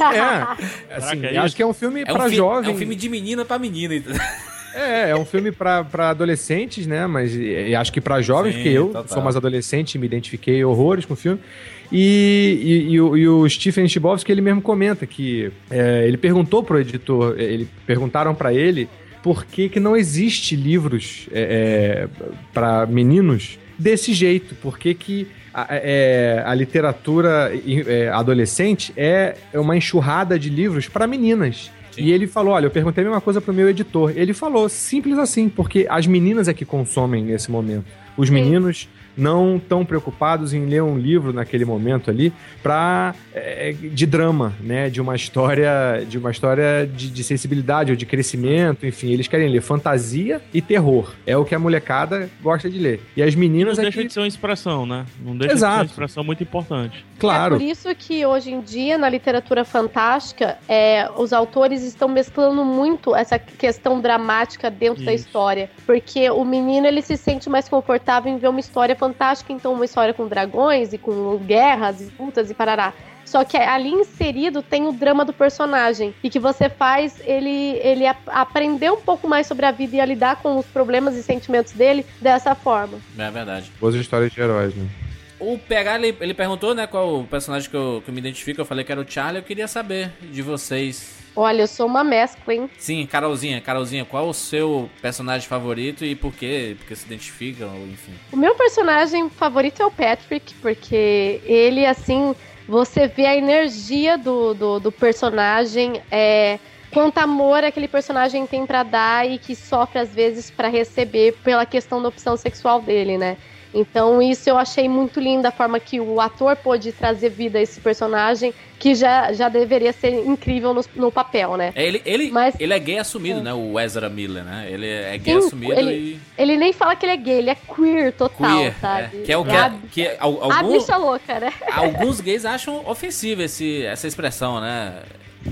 S8: É, assim,
S7: que é
S8: acho que é um filme
S6: É um,
S8: pra
S6: fi-
S8: jovem.
S6: é um filme de menina pra menina. entendeu?
S8: É, é um filme pra, pra adolescentes, né? Mas e, e acho que pra jovens,
S6: Sim,
S8: porque eu
S6: total.
S8: sou mais adolescente e me identifiquei horrores com o filme. E, e, e o, e o Stephen Chbosky, ele mesmo comenta que é, ele perguntou pro editor, é, ele perguntaram pra ele por que, que não existe livros é, é, para meninos desse jeito, por que que a, é, a literatura é, adolescente é uma enxurrada de livros para meninas. E ele falou: Olha, eu perguntei a mesma coisa pro meu editor. Ele falou, simples assim, porque as meninas é que consomem nesse momento. Os meninos não tão preocupados em ler um livro naquele momento ali para de drama, né, de uma história, de uma história de, de sensibilidade ou de crescimento, enfim, eles querem ler fantasia e terror. É o que a molecada gosta de ler. E as meninas
S7: Não
S8: é
S7: deixa
S8: que,
S7: de ser uma expressão, né? Não deixa de ser uma
S8: Exato.
S7: expressão muito importante.
S8: claro,
S4: É por isso que hoje em dia, na literatura fantástica, é, os autores estão mesclando muito essa questão dramática dentro da
S7: Isso.
S4: história. Porque o menino ele se sente mais confortável em ver uma história fantástica, então uma história com dragões e com guerras e lutas e parará. Só que ali inserido tem o drama do personagem. E que você faz ele, ele ap- aprender um pouco mais sobre a vida e a lidar com os problemas e sentimentos dele dessa forma.
S6: É verdade.
S8: boas histórias de heróis, né?
S6: O PH, ele, ele perguntou, né, qual o personagem que eu, que eu me identifico. Eu falei que era o Charlie. Eu queria saber de vocês.
S4: Olha, eu sou uma mescla, hein?
S6: Sim, Carolzinha, Carolzinha, qual o seu personagem favorito e por quê? Porque se identificam, ou enfim.
S4: O meu personagem favorito é o Patrick, porque ele, assim, você vê a energia do, do, do personagem, é, quanto amor aquele personagem tem pra dar e que sofre às vezes pra receber pela questão da opção sexual dele, né? Então isso eu achei muito lindo a forma que o ator pôde trazer vida a esse personagem, que já, já deveria ser incrível no, no papel, né?
S6: É, ele, ele,
S4: Mas-
S6: ele é gay assumido,
S4: É.
S6: né? O Ezra Miller, né? Ele é gay
S4: Sim,
S6: assumido
S4: ele- Ele nem fala que ele é gay, ele é queer
S6: e
S4: total,
S6: queer.
S4: sabe?
S6: é. Que é o que,
S4: a,
S6: que al-
S4: a
S6: algum-
S4: bicha louca, né?
S6: alguns gays acham ofensiva esse, essa expressão, né?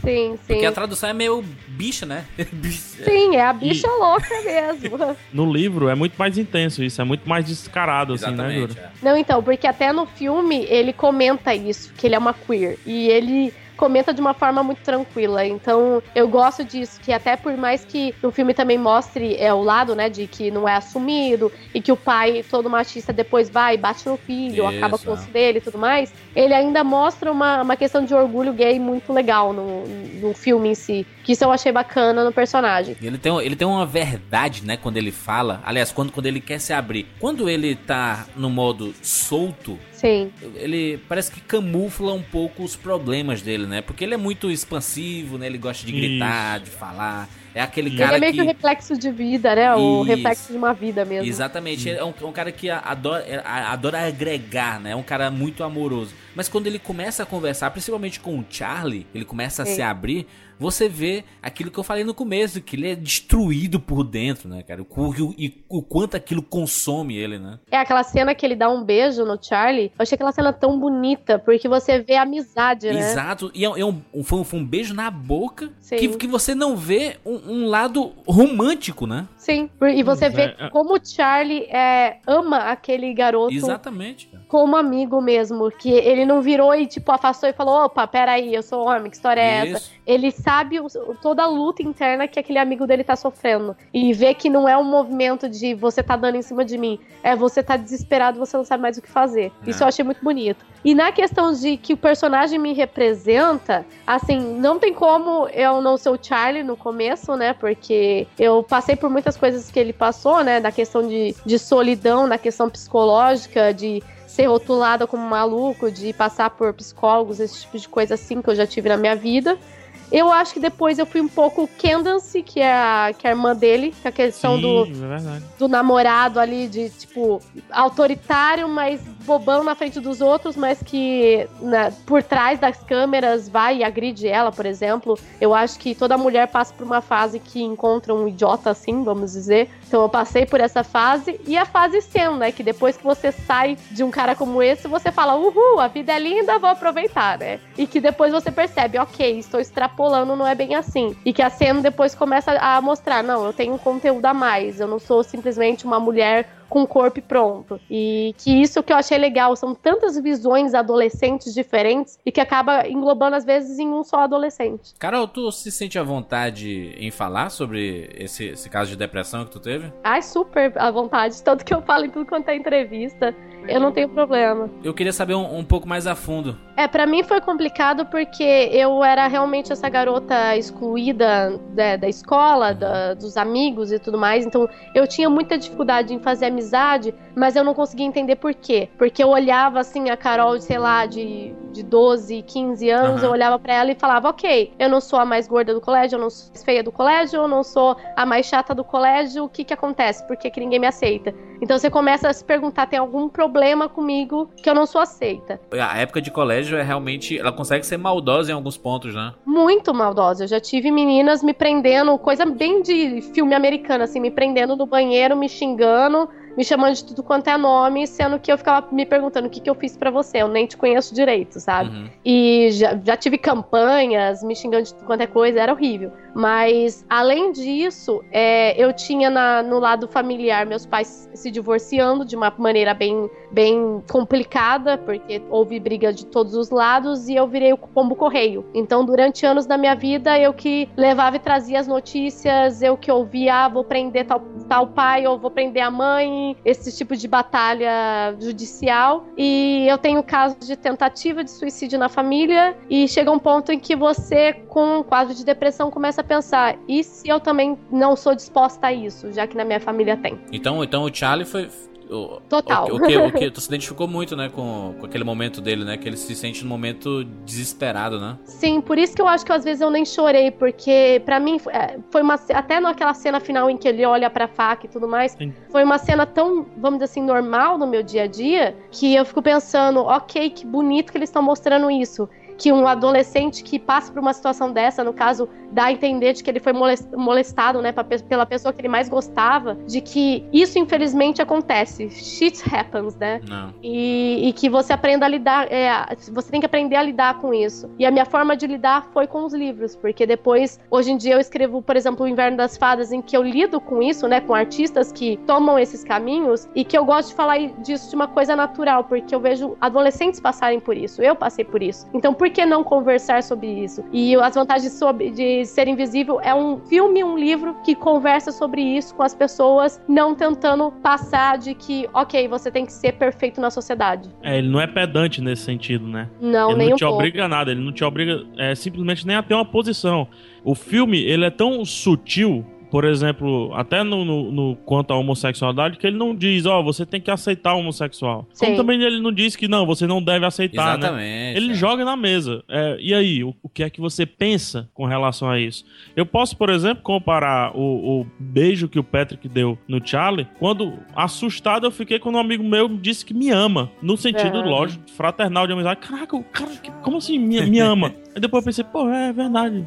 S4: Sim, sim.
S6: Porque a tradução é meio bicha, né? Bicha.
S4: Sim, é a bicha louca mesmo.
S7: No livro é muito mais intenso isso, é muito mais descarado, assim, né,
S6: Exatamente.
S7: Jura?
S6: é.
S4: Não, então, porque até no filme ele comenta isso, que ele é uma queer. E ele comenta de uma forma muito tranquila. Então, eu gosto disso, que até por mais que no filme também mostre é, o lado, né, de que não é assumido e que o pai, todo machista, depois vai e bate no filho,
S6: Isso,
S4: acaba com o
S6: é.
S4: osso dele e tudo mais, ele ainda mostra uma, uma questão de orgulho gay muito legal no, no filme em si. Que isso eu achei bacana no personagem.
S6: Ele tem, ele tem uma verdade, né, quando ele fala. Aliás, quando, quando ele quer se abrir. Quando ele tá no modo solto,
S4: Sim.
S6: ele parece que camufla um pouco os problemas dele, né? Porque ele é muito expansivo, né? Ele gosta de gritar, de falar. É aquele
S7: Isso.
S6: cara
S4: ele é meio que
S6: que...
S4: o reflexo de vida, né? O
S6: Isso.
S4: reflexo de uma vida mesmo.
S6: Exatamente, é um, é um cara que adora, é, adora agregar, né? É um cara muito amoroso. Mas quando ele começa a conversar, principalmente com o Charlie, ele começa a
S4: Sim.
S6: se abrir, você vê aquilo que eu falei no começo, que ele é destruído por dentro, né, cara? O, e o quanto aquilo consome ele, né?
S4: É aquela cena que ele dá um beijo no Charlie. Eu achei aquela cena tão bonita, porque você vê a amizade, né?
S6: Exato, e é, é um, um- foi, um, foi um beijo na boca
S4: Sim.
S6: que, que você não vê um, um lado romântico, né?
S4: Sim. E você vê
S7: é.
S4: como o Charlie é, ama aquele garoto
S6: Exatamente, cara.
S4: como amigo mesmo. Que ele não virou e, tipo, afastou e falou: opa, peraí, eu sou homem, que história é essa?
S6: Isso.
S4: Ele sabe o- toda a luta interna que aquele amigo dele tá sofrendo. E vê que não é um movimento de você tá dando em cima de mim. É você tá desesperado, você não sabe mais o que fazer.
S6: É.
S4: Isso eu achei muito bonito. E na questão de que o personagem me representa, assim, não tem como eu não ser o Charlie no começo, né? Porque eu passei por muitas coisas que ele passou, né? Da questão de, de solidão, na questão psicológica, de ser rotulada como maluco, de passar por psicólogos, esse tipo de coisa assim que eu já tive na minha vida. Eu acho que depois eu fui um pouco Candace, que é a, que é a irmã dele, é a questão do,
S7: Sim, é verdade.
S4: do namorado ali, de tipo, autoritário, mas bobão na frente dos outros, mas que né, por trás das câmeras vai e agride ela, por exemplo. Eu acho que toda mulher passa por uma fase que encontra um idiota assim, vamos dizer. Então eu passei por essa fase. E a fase sendo, né? Que depois que você sai de um cara como esse, você fala, uhul, a vida é linda, vou aproveitar, né? E que depois você percebe, ok, estou extrapolando, não é bem assim. E que a cena depois começa a mostrar, não, eu tenho um conteúdo a mais, eu não sou simplesmente uma mulher com o corpo e pronto. E que isso que eu achei legal, são tantas visões adolescentes diferentes e que acaba englobando às vezes em um só adolescente.
S6: Carol, tu se sente à vontade em falar sobre esse, esse caso de depressão que tu teve?
S4: Ai, super à vontade, tanto que eu falo em tudo quanto é entrevista. Eu não tenho problema.
S6: Eu queria saber um, um pouco mais a fundo.
S4: É, para mim foi complicado porque eu era realmente essa garota excluída da, da escola, da, dos amigos e tudo mais. Então eu tinha muita dificuldade em fazer amizade, mas eu não conseguia entender por quê. Porque eu olhava assim a Carol, sei lá, de, de 12, 15 anos,
S6: Aham.
S4: eu olhava para ela e falava: Ok, eu não sou a mais gorda do colégio, eu não sou mais feia do colégio, eu não sou a mais chata do colégio, o que que acontece? Por que, que ninguém me aceita? Então você começa a se perguntar: tem algum problema comigo que eu não sou aceita?
S6: A época de colégio é realmente. Ela consegue ser maldosa em alguns pontos, né?
S4: muito maldosa. Eu já tive meninas me prendendo, coisa bem de filme americano, assim, me prendendo no banheiro, me xingando, me chamando de tudo quanto é nome, sendo que eu ficava me perguntando o que, que eu fiz pra você, eu nem te conheço direito, sabe?
S6: Uhum.
S4: E já, já tive campanhas me xingando de tudo quanto é coisa, era horrível. Mas, além disso, é, eu tinha na- no lado familiar meus pais se divorciando de uma maneira bem, bem complicada, porque houve briga de todos os lados e eu virei o pombo correio. Então, durante anos da minha vida, eu que levava e trazia as notícias, eu que ouvia, ah, vou prender tal, tal pai ou vou prender a mãe, esse tipo de batalha judicial. E eu tenho casos de tentativa de suicídio na família e chega um ponto em que você, com um quadro de depressão, começa a pensar: e se eu também não sou disposta a isso, já que na minha família tem?
S6: Então, então o Charlie foi. O,
S4: Total.
S6: O, o que, o que tu se identificou muito, né, com, com aquele momento dele, né? Que ele se sente num momento desesperado, né?
S4: Sim, por isso que eu acho que às vezes eu nem chorei, porque pra mim é, foi uma até naquela cena final em que ele olha pra faca e tudo mais,
S7: Sim.
S4: foi uma cena tão, vamos dizer assim, normal no meu dia a dia, que eu fico pensando, ok, que bonito que eles estão mostrando isso. Que um adolescente que passa por uma situação dessa, no caso, dá a entender de que ele foi moles- molestado, né, pela pessoa que ele mais gostava, de que isso infelizmente acontece. Shit happens, né? E, e que você aprenda a lidar, é, você tem que aprender a lidar com isso. E a minha forma de lidar foi com os livros, porque depois, hoje em dia, eu escrevo, por exemplo, o Inverno das Fadas, em que eu lido com isso, né, com artistas que tomam esses caminhos e que eu gosto de falar disso de uma coisa natural, porque eu vejo adolescentes passarem por isso, eu passei por isso. Então, por que não conversar sobre isso? E as vantagens sobre, de ser invisível é um filme, um livro que conversa sobre isso com as pessoas, não tentando passar de que, ok, você tem que ser perfeito na sociedade.
S7: É, ele não é pedante nesse sentido, né?
S4: Não,
S7: ele
S4: nem
S7: não
S4: um
S7: te
S4: pouco.
S7: obriga a nada, ele não te obriga é, simplesmente nem a ter uma posição. O filme, ele é tão sutil, por exemplo, até no, no- no quanto à homossexualidade, que ele não diz, ó, você tem que aceitar o homossexual.
S4: Sim.
S7: Como também ele não diz que não, você não deve aceitar, né?
S6: Exatamente.
S7: Ele
S6: é.
S7: joga na mesa. É, e aí, o, o que é que você pensa com relação a isso? Eu posso, por exemplo, comparar o, o beijo que o Patrick deu no Charlie, quando assustado eu fiquei quando um amigo meu me disse que me ama. No sentido,
S4: É.
S7: lógico, fraternal de amizade. Caraca, o cara, como assim me, me ama? Aí depois eu pensei, pô, é verdade.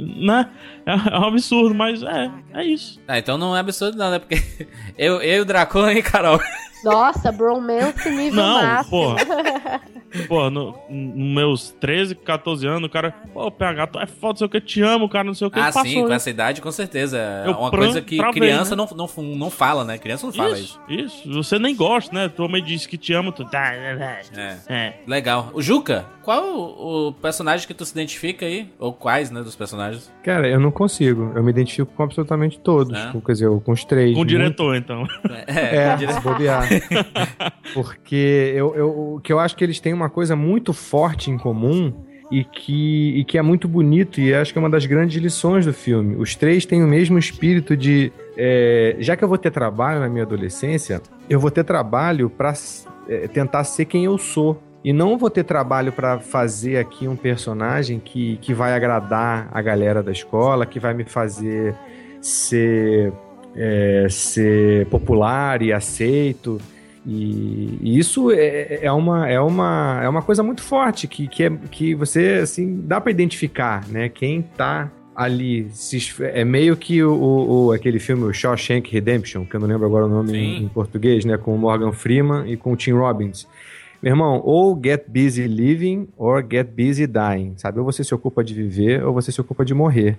S7: Né? É, é um absurdo, mas é, é isso.
S6: Ah, então não é absurdo, não, né? Porque eu, eu e o Dracon, hein, Carol?
S4: Nossa, bromance nível
S7: Não,
S4: máximo.
S7: porra. Pô, no, nos meus 13, 14 anos, o cara, pô, PH, tu é foda, não sei o que, te amo, cara, não sei o que.
S6: Ah,
S7: passou,
S6: sim, com
S7: né?
S6: essa idade, com certeza. É
S7: Eu
S6: uma
S7: pran-
S6: coisa que
S7: travei,
S6: criança
S7: né?
S6: não, não, não fala, né? Criança não fala isso.
S7: Isso, isso. Você nem gosta, né? Tua mãe disse que te ama, tu.
S6: É.
S7: É.
S6: Legal. O Juca, qual o, o personagem que tu se identifica aí? Ou quais, né, dos personagens?
S8: Cara, eu não consigo. Eu me identifico com absolutamente todos.
S6: É?
S8: Com, quer dizer, com os três.
S7: Com o
S8: Muito-
S7: diretor, então.
S8: É,
S6: dire-
S8: se bobear. Porque eu, eu, que eu acho que eles têm uma coisa muito forte em comum e que, e que é muito bonito e acho que é uma das grandes lições do filme. Os três têm o mesmo espírito de. é, já que eu vou ter trabalho na minha adolescência, eu vou ter trabalho para tentar ser quem eu sou. E não vou ter trabalho para fazer aqui um personagem que, que vai agradar a galera da escola, que vai me fazer ser é, ser popular e aceito. E, e isso é, é, uma, é, uma, é uma coisa muito forte que, que, é, que você assim dá para identificar, né? Quem tá ali se é meio que o, o- aquele filme o Shawshank Redemption, que eu não lembro agora o nome em, em português, né? Com o Morgan Freeman e com o Tim Robbins. Meu irmão, ou get busy living or get busy dying, sabe? Ou você se ocupa de viver ou você se ocupa de morrer.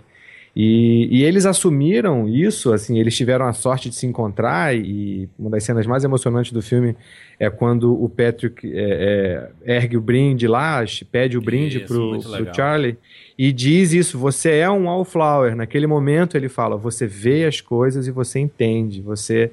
S8: E, e, eles assumiram isso, assim, eles tiveram a sorte de se encontrar e uma das cenas mais emocionantes do filme é quando o Patrick é, é, ergue o brinde lá, pede o brinde isso, pro, pro Charlie e diz isso, você é um wallflower. Naquele momento ele fala, você vê as coisas e você entende, você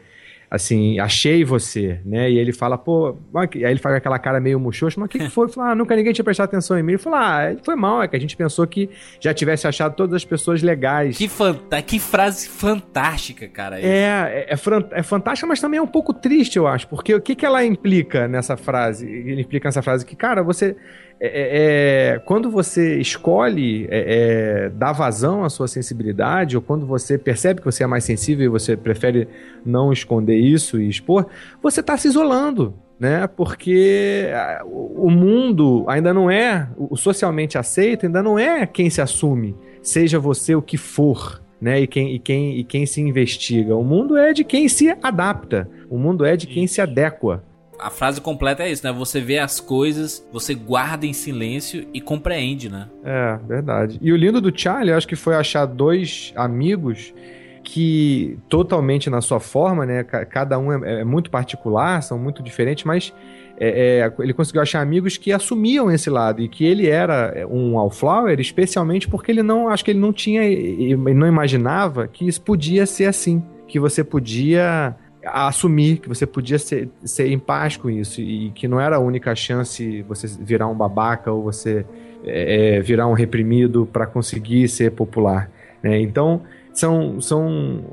S8: assim, achei você, né? E ele fala, pô, aí ele faz aquela cara meio muxoxo, mas o que, que foi? Fala, ah, nunca ninguém tinha prestado atenção em mim. Ele falou, ah, foi mal, é que a gente pensou que já tivesse achado todas as pessoas legais.
S6: Que, fanta que frase fantástica, cara.
S8: É, é, é, é fantástica, mas também é um pouco triste, eu acho, porque o que, que ela implica nessa frase? Ele implica nessa frase que, cara, você é, é, é, quando você escolhe é, é, dar vazão à sua sensibilidade, ou quando você percebe que você é mais sensível e você prefere não esconder isso e expor, você está se isolando. Né? Porque o mundo ainda não é, o socialmente aceito ainda não é quem se assume, seja você o que for. Né, e, quem, e, quem, e quem se investiga. O mundo é de quem se adapta. O mundo é de quem se adequa
S6: a frase completa é isso, né? Você vê as coisas, você guarda em silêncio e compreende, né?
S8: É, verdade. E o lindo do Charlie, acho que foi achar dois amigos que totalmente na sua forma, né? Cada um é, é muito particular, são muito diferentes, mas é, é, ele conseguiu achar amigos que assumiam esse lado e que ele era é, um wallflower, especialmente porque ele não, acho que ele não tinha, ele não imaginava que isso podia ser assim, que você podia a assumir que você podia ser, ser em paz com isso e que não era a única chance você virar um babaca ou você é, é virar um reprimido para conseguir ser popular. Né? Então, são, são.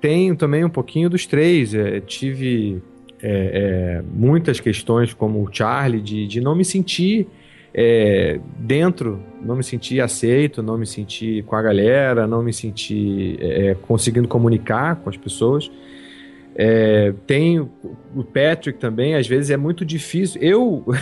S8: Tem também um pouquinho dos três. É, tive é, é, muitas questões, como o Charlie, de, de não me sentir. É, dentro, não me sentir aceito, não me sentir com a galera, não me sentir conseguindo comunicar com as pessoas. É, tem o Patrick também, às vezes é muito difícil. Eu.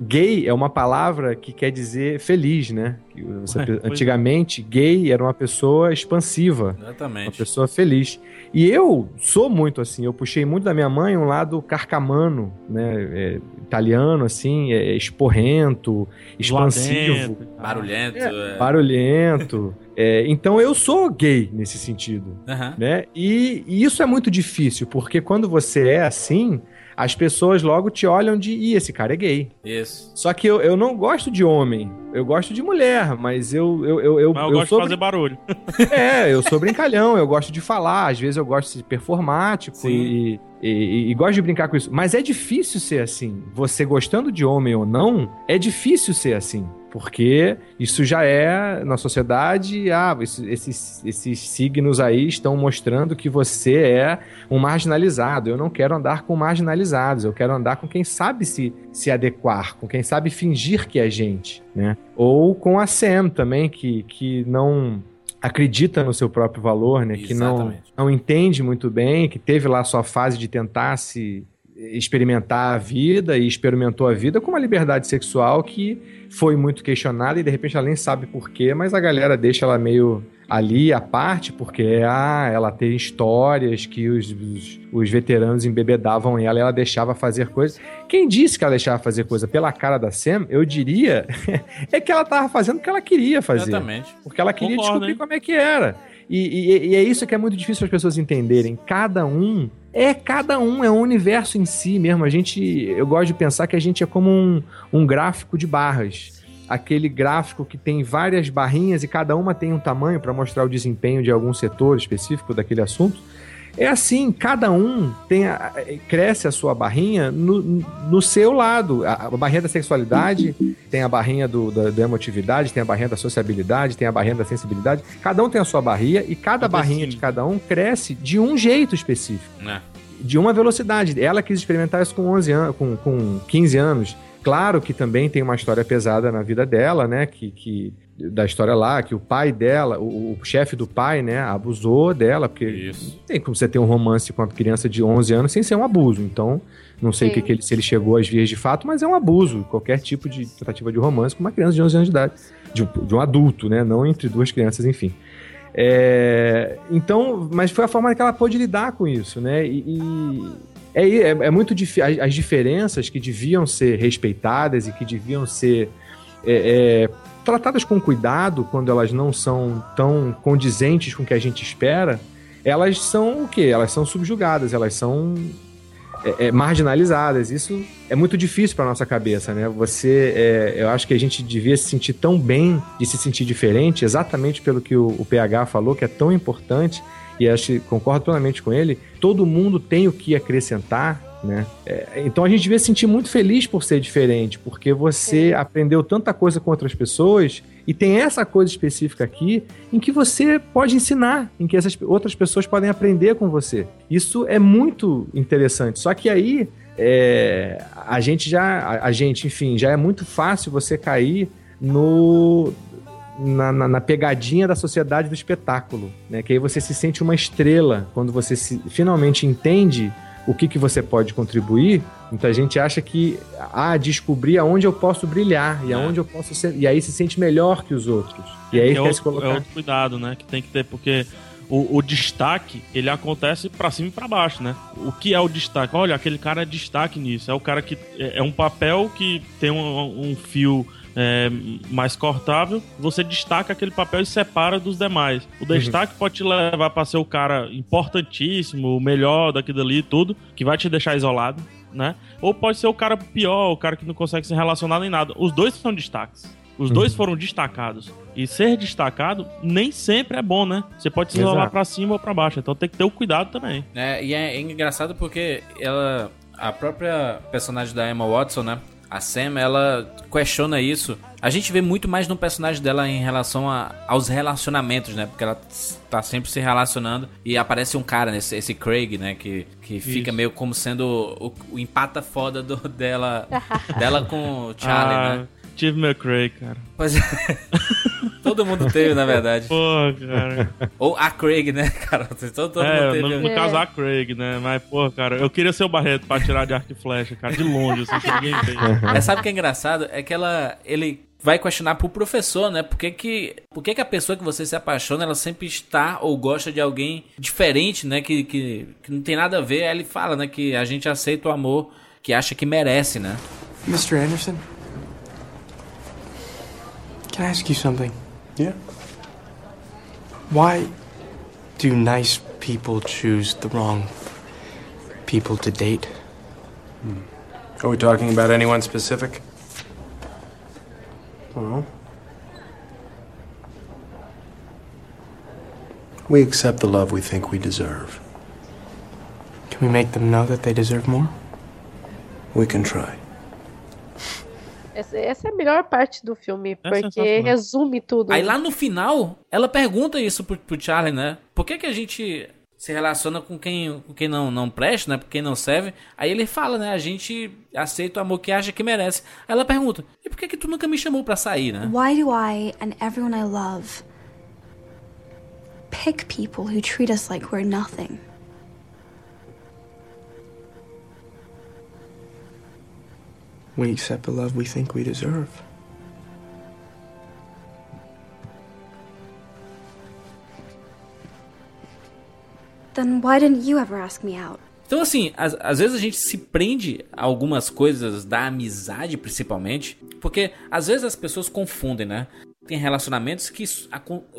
S8: gay é uma palavra que quer dizer feliz, né? Você, é, antigamente, gay era uma pessoa expansiva.
S6: Exatamente.
S8: Uma pessoa feliz. E eu sou muito assim, eu puxei muito da minha mãe um lado carcamano, né? É, italiano, assim, é, esporrento, expansivo.
S6: Barulhento. É,
S8: é. barulhento. É, então eu sou gay nesse sentido, uhum. né? E, e, isso é muito difícil, porque quando você é assim, as pessoas logo te olham de, ih, esse cara é gay.
S6: Isso.
S8: Só que eu, eu não gosto de homem, eu gosto de mulher, mas eu... eu, eu, eu,
S7: mas eu,
S8: eu
S7: gosto
S8: sou...
S7: de fazer barulho.
S8: É, eu sou brincalhão, eu gosto de falar, às vezes eu gosto de ser performático e, e, e, e, gosto de brincar com isso. Mas é difícil ser assim. Você gostando de homem ou não, é difícil ser assim. Porque isso já é na sociedade, ah, esses, esses signos aí estão mostrando que você é um marginalizado. Eu não quero andar com marginalizados, eu quero andar com quem sabe se, se adequar, com quem sabe fingir que é gente, né? Ou com a Sam também, que, que não acredita no seu próprio valor, né? Que não, não entende muito bem, que teve lá sua fase de tentar se experimentar a vida e experimentou a vida com uma liberdade sexual que foi muito questionada e de repente ela nem sabe porquê, mas a galera deixa ela meio ali à parte, porque ah, ela tem histórias que os, os, os, veteranos embebedavam ela e ela deixava fazer coisas. Quem disse que ela deixava fazer coisa pela cara da Sam, eu diria, é que ela estava fazendo o que ela queria fazer.
S6: Exatamente.
S8: Porque ela queria Concordo, descobrir hein? como é que era. E, e, e, é isso que é muito difícil as pessoas entenderem. Cada um é cada um, é um universo em si mesmo. A gente, eu gosto de pensar que a gente é como um, um gráfico de barras. Aquele gráfico que tem várias barrinhas e cada uma tem um tamanho para mostrar o desempenho de algum setor específico daquele assunto. É assim, cada um tem a, cresce a sua barrinha no, no seu lado. A, a, barrinha da sexualidade tem a barrinha do, da, da, emotividade, tem a barrinha da sociabilidade, tem a barrinha da sensibilidade. Cada um tem a sua barrinha e cada é barrinha de cada um cresce de um jeito específico. É. De uma velocidade. Ela quis experimentar isso com 11 anos, com, com 15 anos. Claro que também tem uma história pesada na vida dela, né? Que, que da história lá, que o pai dela, o, o chefe do pai, né, abusou dela, porque Isso. tem como você ter um romance com uma criança de 11 anos sem ser um abuso. Então, não sei que que ele, se ele chegou às vias de fato, mas é um abuso, qualquer tipo de tentativa de romance com uma criança de 11 anos de idade, de, de um adulto, né, não entre duas crianças, enfim. É, então, mas foi a forma que ela pôde lidar com isso, né? E, e é, é, é, muito difícil. As, as, diferenças que deviam ser respeitadas e que deviam ser é, é tratadas com cuidado, quando elas não são tão condizentes com o que a gente espera, elas são o quê? Elas são subjugadas, elas são é, é, marginalizadas. Isso é muito difícil para nossa cabeça, né? Você, é, eu acho que a gente devia se sentir tão bem de se sentir diferente, exatamente pelo que o, o PH falou, que é tão importante. E acho, concordo plenamente com ele. Todo mundo tem o que acrescentar, né? É, então a gente devia se sentir muito feliz por ser diferente, porque você aprendeu tanta coisa com outras pessoas e tem essa coisa específica aqui em que você pode ensinar, em que essas outras pessoas podem aprender com você. Isso é muito interessante. Só que aí é, a gente já, a, a gente, enfim, já é muito fácil você cair no na, na, na, pegadinha da sociedade do espetáculo, né? Que aí você se sente uma estrela quando você se, finalmente entende o que, que você pode contribuir, muita gente acha que ah, descobrir aonde eu posso brilhar e é. aonde eu posso ser. E aí se sente melhor que os outros. E aí
S7: é, outro, colocar... é outro cuidado, né? Que tem que ter, porque o, o destaque, ele acontece para cima e para baixo, né? O que é o destaque? Olha, aquele cara é destaque nisso. É o cara que. É, é um papel que tem um, um fio é, mais cortável, você destaca aquele papel e separa dos demais. O uhum. destaque uhum. pode te levar para ser o cara importantíssimo, o melhor daquilo ali e tudo, que vai te deixar isolado, né? Ou pode ser o cara pior, o cara que não consegue se relacionar nem nada. Os dois são destaques. Os dois uhum. foram destacados. E ser destacado nem sempre é bom, né? Você pode se isolar para cima ou para baixo. Então tem que ter o cuidado também.
S6: É, e é, é engraçado porque ela. A própria personagem da Emma Watson, né? A Sam, ela questiona isso. A gente vê muito mais no personagem dela em relação a, aos relacionamentos, né? Porque ela tá sempre se relacionando e aparece um cara, né? esse, esse Craig, né? Que, que fica meio como sendo o, o empata foda do, dela, dela com o Charlie, ah, né?
S7: Steve McRae, cara.
S6: Pois é. todo mundo teve, na verdade.
S7: Pô, cara.
S6: Ou a Craig, né, cara? Todo, todo
S7: é, mundo teve. No, no caso, a Craig, né? Mas, pô, cara, eu queria ser o Barreto pra tirar de arco e flecha, cara, de longe, assim, que ninguém tem.
S6: É, sabe o que é engraçado? É que ela. Ele vai questionar pro professor, né? Por que, que, por que, que a pessoa que você se apaixona, ela sempre está ou gosta de alguém diferente, né? Que, que, que não tem nada a ver. Aí ele fala, né? Que a gente aceita o amor que acha que merece, né?
S3: Mr. Anderson? Can I ask you something?
S12: Yeah.
S3: Why do nice people choose the wrong people to date?
S12: Hmm. Are we talking about anyone specific?
S3: Well,
S12: we accept the love we think we deserve.
S3: Can we make them know that they deserve more?
S12: We can try.
S4: Essa, essa, é a melhor parte do filme, é porque resume tudo.
S6: Aí lá no final, ela pergunta isso pro, pro Charlie, né? Por que, que a gente se relaciona com quem, com quem não, não presta, né? Com quem não serve. Aí ele fala, né? A gente aceita o amor que acha que merece. Aí ela pergunta, e por que que tu nunca me chamou pra sair, né?
S5: Why do I and everyone I love pick people who treat us like we're nothing?
S3: We accept the love we think we deserve.
S5: Then why didn't you ever ask me out?
S6: Então, assim, às, às, vezes a gente se prende a algumas coisas da amizade, principalmente, porque às vezes as pessoas confundem, né? Tem relacionamentos que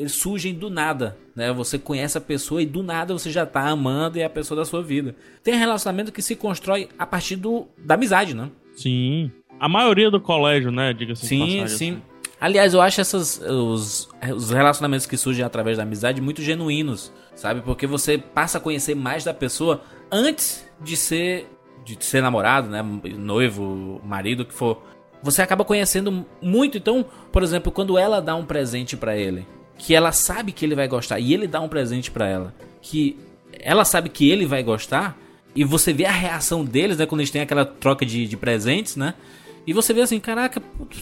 S6: surgem do nada, né? Você conhece a pessoa e do nada você já tá amando e é a pessoa da sua vida. Tem relacionamento que se constrói a partir do, da amizade, né?
S7: Sim. A maioria do colégio, né? Diga-se
S6: Sim, passagem, sim. Assim. Aliás, eu acho essas, os, os relacionamentos que surgem através da amizade muito genuínos, sabe? Porque você passa a conhecer mais da pessoa antes de ser de ser namorado, né? Noivo, marido, o que for. Você acaba conhecendo muito. Então, por exemplo, quando ela dá um presente para ele, que ela sabe que ele vai gostar, e ele dá um presente para ela, que ela sabe que ele vai gostar, e você vê a reação deles, né? Quando eles têm aquela troca de, de presentes, né? E você vê assim, caraca,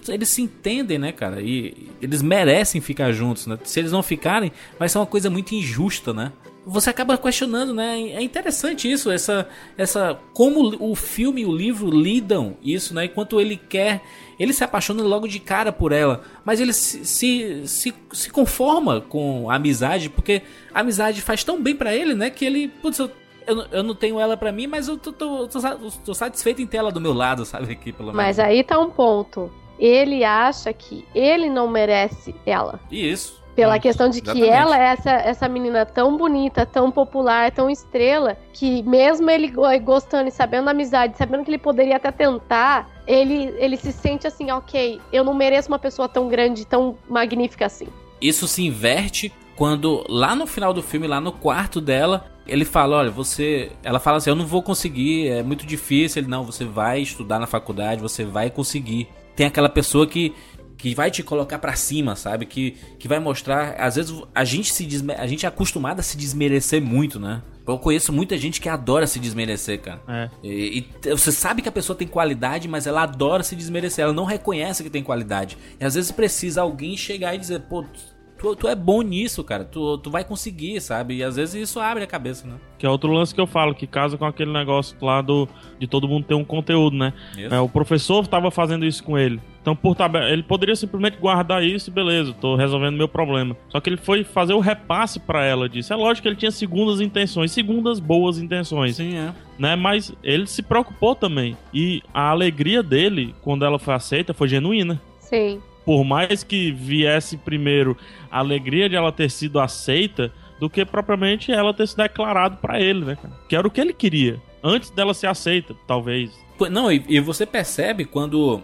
S6: eles se entendem, né, cara? E eles merecem ficar juntos, né? Se eles não ficarem, vai ser uma coisa muito injusta, né? Você acaba questionando, né? É interessante isso, essa, essa como o filme e o livro lidam isso, né? Enquanto ele quer, ele se apaixona logo de cara por ela, mas ele se, se, se, se conforma com a amizade, porque a amizade faz tão bem para ele, né? Que ele, putz, eu eu, eu não tenho ela pra mim, mas eu tô, tô, tô, tô, satisfeito em ter ela do meu lado, sabe? Aqui, pelo
S4: menos. Mas aí tá um ponto. ele acha que ele não merece ela.
S6: Isso.
S4: Pela questão de que
S6: exatamente.
S4: ela é essa, essa menina tão bonita, tão popular, tão estrela, que mesmo ele go- gostando e sabendo da amizade, sabendo que ele poderia até tentar, ele, ele se sente assim, ok, eu não mereço uma pessoa tão grande, tão magnífica assim.
S6: Isso se inverte quando lá no final do filme, lá no quarto dela, ele fala, olha, você, ela fala assim, eu não vou conseguir, é muito difícil. Ele não, você vai estudar na faculdade, você vai conseguir. Tem aquela pessoa que que vai te colocar pra cima, sabe? Que que vai mostrar, às vezes a gente se desme... a gente é acostumado a se desmerecer muito, né? Eu conheço muita gente que adora se desmerecer, cara.
S7: É.
S6: E, e você sabe que a pessoa tem qualidade, mas ela adora se desmerecer. Ela não reconhece que tem qualidade. E às vezes precisa alguém chegar e dizer, pô, tu, tu é bom nisso, cara. Tu, tu vai conseguir, sabe? E às vezes isso abre a cabeça, né?
S7: Que é outro lance que eu falo, que casa com aquele negócio lá do, de todo mundo ter um conteúdo, né?
S6: Isso.
S7: É, o professor estava fazendo isso com ele. Então, por tabela, ele poderia simplesmente guardar isso e beleza, tô resolvendo meu problema. Só que ele foi fazer o repasse pra ela disso. É lógico que ele tinha segundas intenções, segundas boas intenções.
S6: Sim, é.
S7: Né? Mas ele se preocupou também. E a alegria dele, quando ela foi aceita, foi genuína.
S4: Sim.
S7: Por mais que viesse primeiro a alegria de ela ter sido aceita, do que propriamente ela ter se declarado pra ele, né, cara? Que era o que ele queria. Antes dela ser aceita, talvez.
S6: Não, e, e você percebe quando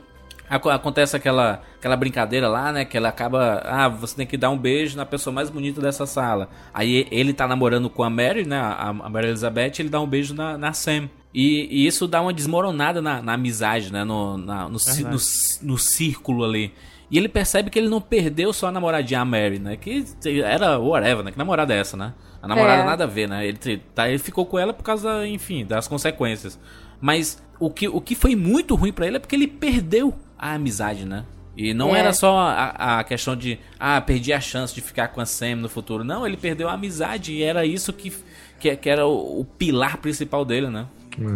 S6: aco- acontece aquela, aquela brincadeira lá, né? Que ela acaba. Ah, você tem que dar um beijo na pessoa mais bonita dessa sala. Aí ele tá namorando com a Mary, né? A, a Mary Elizabeth, ele dá um beijo na, na Sam. E, e isso dá uma desmoronada na, na amizade, né? No, na- no, no, c- no círculo ali. E ele percebe que ele não perdeu só a namoradinha, a Mary, né? Que era whatever, né? Que namorada é essa, né? A namorada
S4: É.
S6: nada a ver, né? Ele, tá, ele ficou com ela por causa, enfim, das consequências. Mas o que, o que foi muito ruim pra ele é porque ele perdeu a amizade, né? E não
S4: É.
S6: era só a, a questão de, ah, perdi a chance de ficar com a Sam no futuro. Não, ele perdeu a amizade e era isso que, que, que era o, o pilar principal dele, né?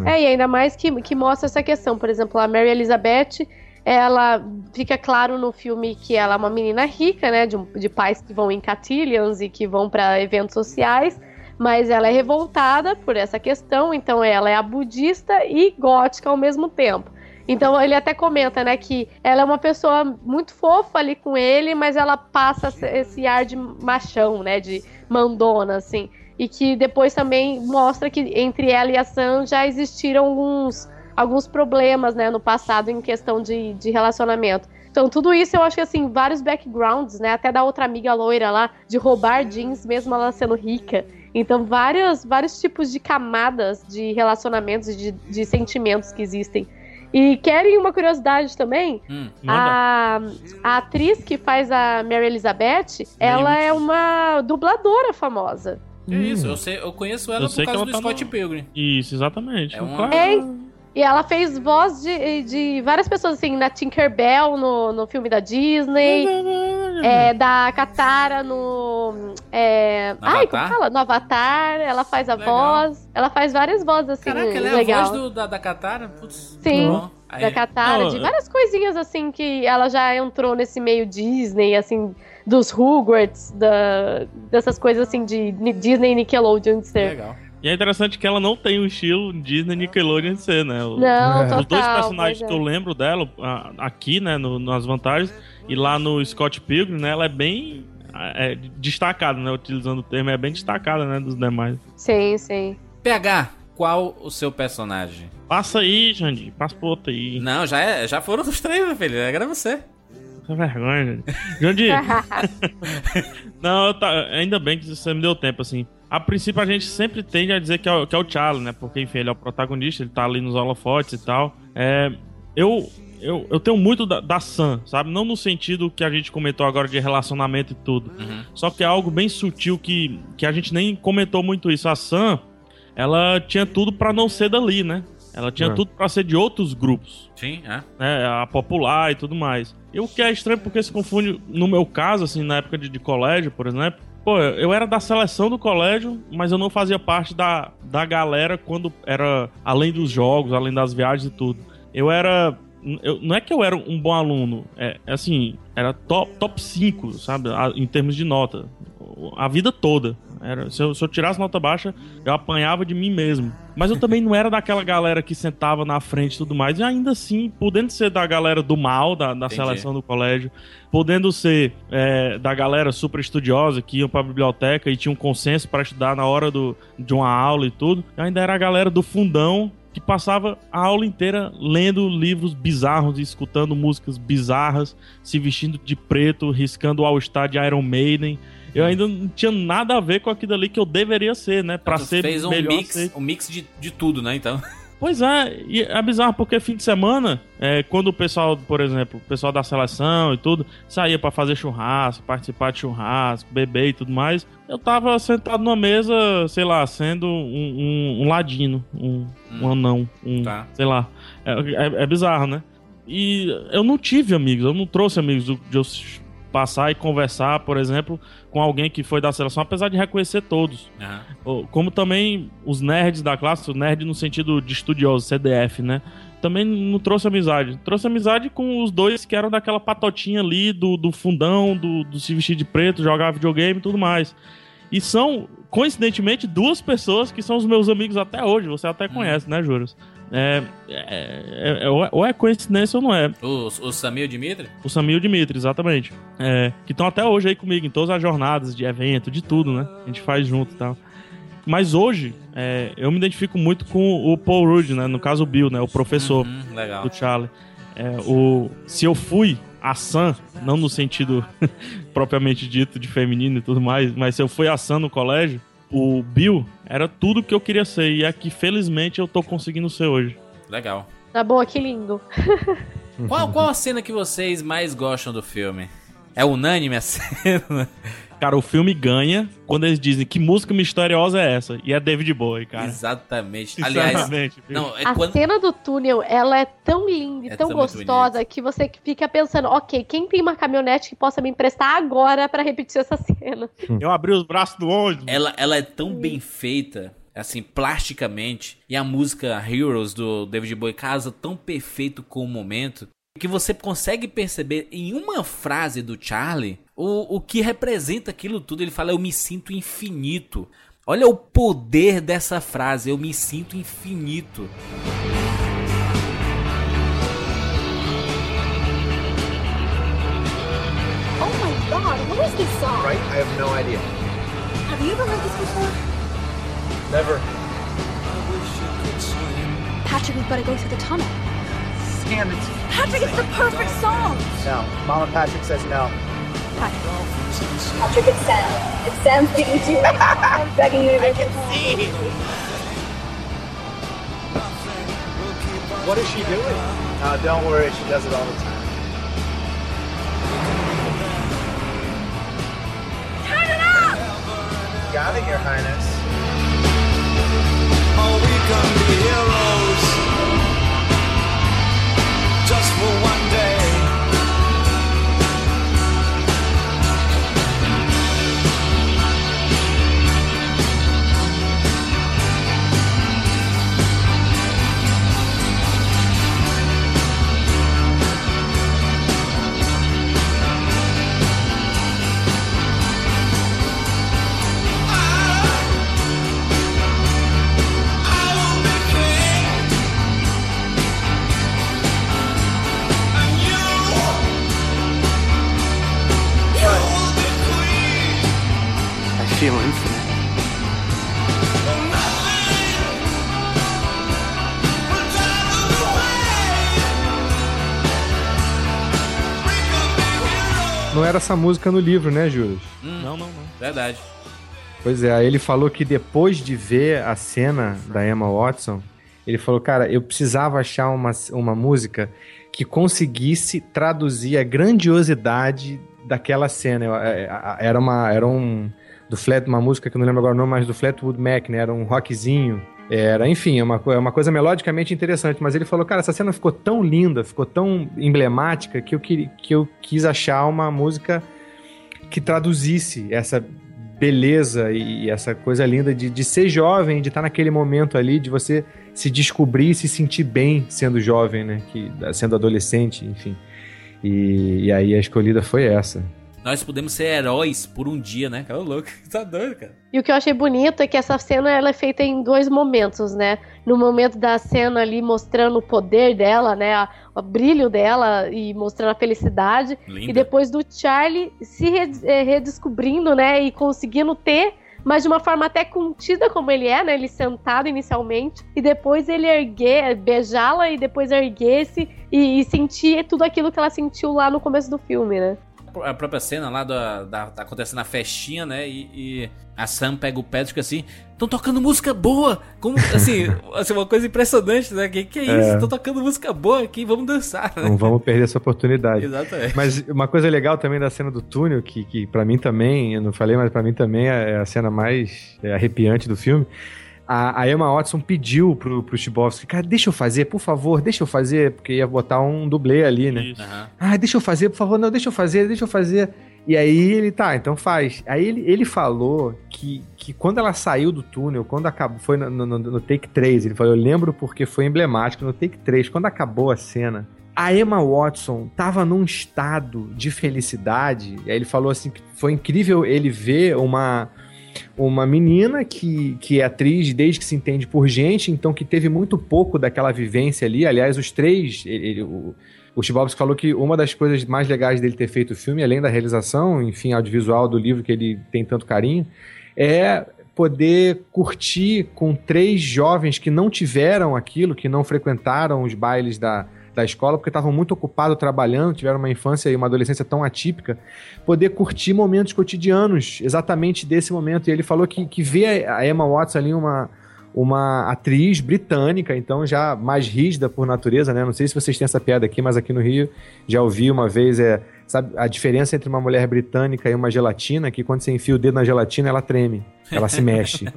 S4: É, e ainda mais que, que mostra essa questão. Por exemplo, a Mary Elizabeth, ela fica claro no filme que ela é uma menina rica, né? De, de pais que vão em cotillions e que vão para eventos sociais. Mas ela é revoltada por essa questão, então ela é a budista e gótica ao mesmo tempo. Então ele até comenta, né, que ela é uma pessoa muito fofa ali com ele, mas ela passa esse- esse ar de machão, né, de mandona, assim. E que depois também mostra que entre ela e a Sam já existiram alguns, alguns problemas, né, no passado em questão de, de relacionamento. Então, tudo isso eu acho que, assim, vários backgrounds, né, até da outra amiga loira lá, de roubar jeans, mesmo ela sendo rica. Então, vários, vários tipos de camadas de relacionamentos e de, de sentimentos que existem. E querem uma curiosidade também?
S6: Hum.
S4: A, a atriz que faz a Mary Elizabeth, ela é uma dubladora famosa.
S6: Que isso, eu, sei, eu conheço ela
S7: Eu
S6: por causa
S7: ela
S6: do
S7: tá
S6: Scott
S7: no-
S6: Pilgrim.
S7: Isso, exatamente.
S6: É uma-.
S4: É, e ela fez voz de, de várias pessoas, assim, na Tinkerbell, no, no filme da Disney, é, da Katara no. É,
S6: No
S4: ai, como fala? No Avatar, ela faz a
S6: Legal.
S4: voz. Ela faz várias vozes, assim,
S6: Caraca, ela é
S4: legal.
S6: a voz do, da, da Katara? Putz,
S4: Sim.
S6: bom. Aí-
S4: da Katara,
S7: Não,
S4: de várias coisinhas assim que ela já entrou nesse meio Disney, assim, dos Hogwarts, da, dessas coisas assim de Disney e Nickelodeon de ser.
S6: Legal.
S7: E é interessante que ela não tem o estilo Disney Nickelodeon de ser, né? O-
S4: Não,
S8: É.
S4: total.
S7: Os dois personagens que
S4: é.
S7: eu lembro dela, aqui, né, no- nas vantagens, e lá no Scott Pilgrim, né, ela é bem é, destacada, né, utilizando o termo, é bem destacada, né, dos demais.
S4: Sim, sim.
S6: PH, qual o seu personagem?
S7: Passa aí, Jandir, passa pro outro aí.
S6: Não, já, é, já foram os três, meu filho. Agora é você.
S7: Que vergonha, Jandir. Jandir, não, eu tá- ainda bem que você me deu tempo, assim. A princípio a gente sempre tende a dizer que é, o- que é o Charlie, né? Porque, enfim, ele é o protagonista, ele tá ali nos holofotes e tal. É, eu, eu, eu tenho muito da, da Sam, sabe? Não no sentido que a gente comentou agora de relacionamento e tudo.
S6: Uhum.
S7: Só que é algo bem sutil que, que a gente nem comentou muito isso. A Sam, ela tinha tudo pra não ser dali, né? Ela tinha
S8: É.
S7: tudo pra ser de outros grupos
S6: Sim, é.
S7: né, a popular e tudo mais. E o que é estranho porque se confunde, no meu caso, assim, na época de, de colégio, por exemplo, pô, eu era da seleção do colégio, mas eu não fazia parte da, da galera quando era além dos jogos, além das viagens e tudo. Eu era. eu- não é que eu era um bom aluno, é é assim, era top, top 5, sabe, em termos de nota. A vida toda. Era, se, eu, se eu tirasse nota baixa, eu apanhava de mim mesmo. Mas eu também não era daquela galera que sentava na frente e tudo mais. E ainda assim, podendo ser da galera do mal, da, da seleção do colégio, podendo ser é, da galera super estudiosa que iam pra biblioteca e tinha um consenso para estudar na hora do, de uma aula e tudo, eu ainda era a galera do fundão que passava a aula inteira lendo livros bizarros e escutando músicas bizarras, se vestindo de preto, riscando o All-Star de Iron Maiden. Eu ainda não tinha nada a ver com aquilo ali que eu deveria ser, né? Pra
S6: Tu
S7: ser
S6: fez um mix,
S7: aceito.
S6: um mix de, de tudo, né? Então.
S7: Pois é, e é bizarro porque fim de semana, é, quando o pessoal, por exemplo, o pessoal da seleção e tudo, saía pra fazer churrasco, participar de churrasco, beber e tudo mais, eu tava sentado numa mesa, sei lá, sendo um, um- um ladino, um, um anão, um,
S6: Tá.
S7: sei lá. É, é- é bizarro, né? E eu não tive amigos, eu não trouxe amigos do- de passar e conversar, por exemplo, com alguém que foi da seleção, apesar de reconhecer todos. Ou- Como também os nerds da classe, o nerd no sentido de estudioso, CDF, né? Também não trouxe amizade. Trouxe amizade com os dois que eram daquela patotinha ali, do, do fundão, do, do se vestir de preto, jogar videogame e tudo mais. E são, coincidentemente, duas pessoas que são os meus amigos até hoje. Você até conhece, né, Juras? É, é- é- é- ou é- coincidência ou não é.
S6: O, o Samir e o Dimitri?
S7: O Samir e o Dimitri, exatamente. É, que estão até hoje aí comigo, em todas as jornadas de evento, de tudo, né? A gente faz junto e tal. Mas hoje, é, eu me identifico muito com o Paul Rudd, né? No caso, o Bill, né? O professor
S6: Hum, legal.
S7: do Charlie. É, o, se eu fui a Sam, não no sentido propriamente dito de feminino e tudo mais, mas se eu fui a Sam no colégio, o Bill era tudo que eu queria ser. E é que, felizmente, eu tô conseguindo ser hoje.
S6: Legal.
S4: Tá bom, que lindo.
S6: Qual, qual a cena que vocês mais gostam do filme? É unânime a cena?
S7: Cara, o filme ganha quando eles dizem que música misteriosa é essa. E é David Bowie, cara.
S6: Exatamente. Aliás, não, é
S4: a
S6: quando.
S4: cena do túnel, ela é tão linda e
S6: É
S4: tão gostosa que você fica pensando, ok, quem tem uma caminhonete que possa me emprestar agora pra repetir essa cena?
S7: Eu abri os braços do ônibus.
S6: Ela, ela é tão bem feita, assim, plasticamente, e a música Heroes do David Bowie casa tão perfeito com o momento, que você consegue perceber em uma frase do Charlie o, o que representa aquilo tudo. Ele fala, eu me sinto infinito. Olha o poder dessa frase, eu me sinto infinito.
S5: Oh my god, what is this song?
S2: Right? I have no idea.
S5: Have you ever heard this before?
S2: Never.
S5: Patrick, we've got to go through the tunnel.
S2: Damn it.
S5: Patrick, it's the perfect song!
S2: No. Mama Patrick says no.
S5: Patrick. Patrick, it's Sam. It's Sam speaking to you. I'm begging you to make it see.
S2: What is she doing? Uh, don't worry, she does it all the time.
S5: Turn it up!
S2: Got it, Your Highness.
S11: Oh, we can be heroes just for one
S3: feel infinite.
S8: Não era essa música no livro, né, Júlio?
S7: Não, não, não.
S6: Verdade.
S8: Pois é, ele falou que depois de ver a cena da Emma Watson, ele falou, cara, eu precisava achar uma, uma música que conseguisse traduzir a grandiosidade daquela cena. É, é, Era uma, era um do Flat, uma música que eu não lembro agora o nome, mas do Flatwood Mac, né? Era um rockzinho. Era, enfim, é uma, é uma coisa melodicamente interessante. Mas ele falou, cara, essa cena ficou tão linda, ficou tão emblemática que eu, queria, que eu quis achar uma música que traduzisse essa beleza e essa coisa linda de, de ser jovem, de estar naquele momento ali, de você se descobrir e se sentir bem sendo jovem, né? Que, sendo adolescente, enfim. E, e aí a escolhida foi essa.
S6: Nós podemos ser heróis por um dia, né? Cara, Ô, louco, tá doido, cara.
S4: E o que eu achei bonito é que essa cena ela é feita em dois momentos, né? No momento da cena ali mostrando o poder dela, né? O brilho dela e mostrando a felicidade.
S6: Linda.
S4: E depois do Charlie se eh, redescobrindo, né? E conseguindo ter, mas de uma forma até contida como ele é, né? Ele sentado inicialmente. E depois ele erguer, beijá-la e depois erguer-se e, e sentir tudo aquilo que ela sentiu lá no começo do filme, né?
S6: A própria cena lá da, da, tá acontecendo a festinha, né? E, e a Sam pega o e fica assim: estão tocando música boa! Como, assim, assim, uma coisa impressionante, né? Que, que é isso?
S8: É.
S6: Estão tocando música boa aqui, vamos dançar, né?
S8: Não vamos perder essa oportunidade.
S6: Exatamente.
S8: Mas uma coisa legal também da cena do túnel, que, que para mim também, eu não falei, mas pra mim também é a cena mais é, arrepiante do filme. A, a Emma Watson pediu pro, pro Chibowski, cara, deixa eu fazer, por favor, deixa eu fazer, porque ia botar um dublê ali, né?
S7: Isso.
S6: Aham.
S8: Ah, deixa eu fazer, por favor, não, deixa eu fazer, deixa eu fazer. E aí ele, tá, então faz. Aí ele, ele falou que, que quando ela saiu do túnel, quando acabou, foi no, no, no- no take 3, ele falou, eu lembro porque foi emblemático, no take 3, quando acabou a cena, a Emma Watson tava num estado de felicidade, e aí ele falou assim que foi incrível ele ver uma uma menina que, que é atriz desde que se entende por gente, então que teve muito pouco daquela vivência ali. Aliás, os três, ele- ele- o, o Chibobs falou que uma das coisas mais legais dele ter feito o filme, além da realização, enfim, audiovisual do livro que ele tem tanto carinho, é poder curtir com três jovens que não tiveram aquilo, que não frequentaram os bailes da, da escola, porque estavam muito ocupados trabalhando, tiveram uma infância e uma adolescência tão atípica, poder curtir momentos cotidianos, exatamente desse momento. E ele falou que, que vê a Emma Watson ali uma, uma atriz britânica, então já mais rígida por natureza, né? Não sei se vocês têm essa piada aqui, mas aqui no Rio já ouvi uma vez, é, sabe, a diferença entre uma mulher britânica e uma gelatina, que quando você enfia o dedo na gelatina, ela treme, ela se mexe.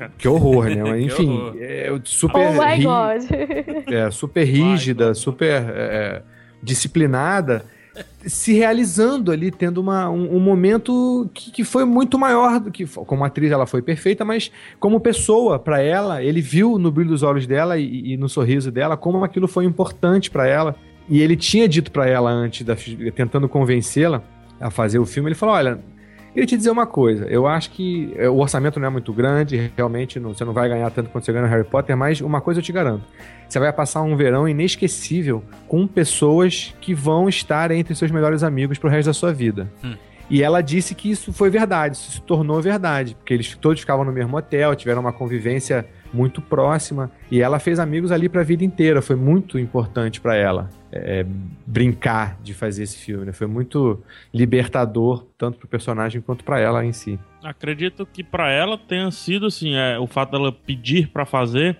S7: É.
S8: Que horror, né? Mas, enfim,
S6: horror.
S8: é super
S4: oh my
S8: ri-
S4: god.
S8: é, super rígida, super é, disciplinada, se realizando ali, tendo uma, um, um momento que, que foi muito maior do que. Como atriz, ela foi perfeita, mas como pessoa, para ela, ele viu no brilho dos olhos dela e, e no sorriso dela como aquilo foi importante para ela. E ele tinha dito para ela antes, da, tentando convencê-la a fazer o filme, ele falou: Olha, queria te dizer uma coisa. Eu acho que é, o orçamento não é muito grande, realmente não- você não vai ganhar tanto quanto você ganha no Harry Potter, mas uma coisa eu te garanto. Você vai passar um verão inesquecível com pessoas que vão estar entre seus melhores amigos pro resto da sua vida.
S6: Hum.
S8: E ela disse que isso foi verdade, isso se tornou verdade, porque eles todos ficavam no mesmo hotel, tiveram uma convivência muito próxima, e ela fez amigos ali pra vida inteira, foi muito importante pra ela é, brincar de fazer esse filme, né? Foi muito libertador, tanto pro personagem quanto pra ela em si.
S7: Acredito que pra ela tenha sido assim, é, o fato dela pedir pra fazer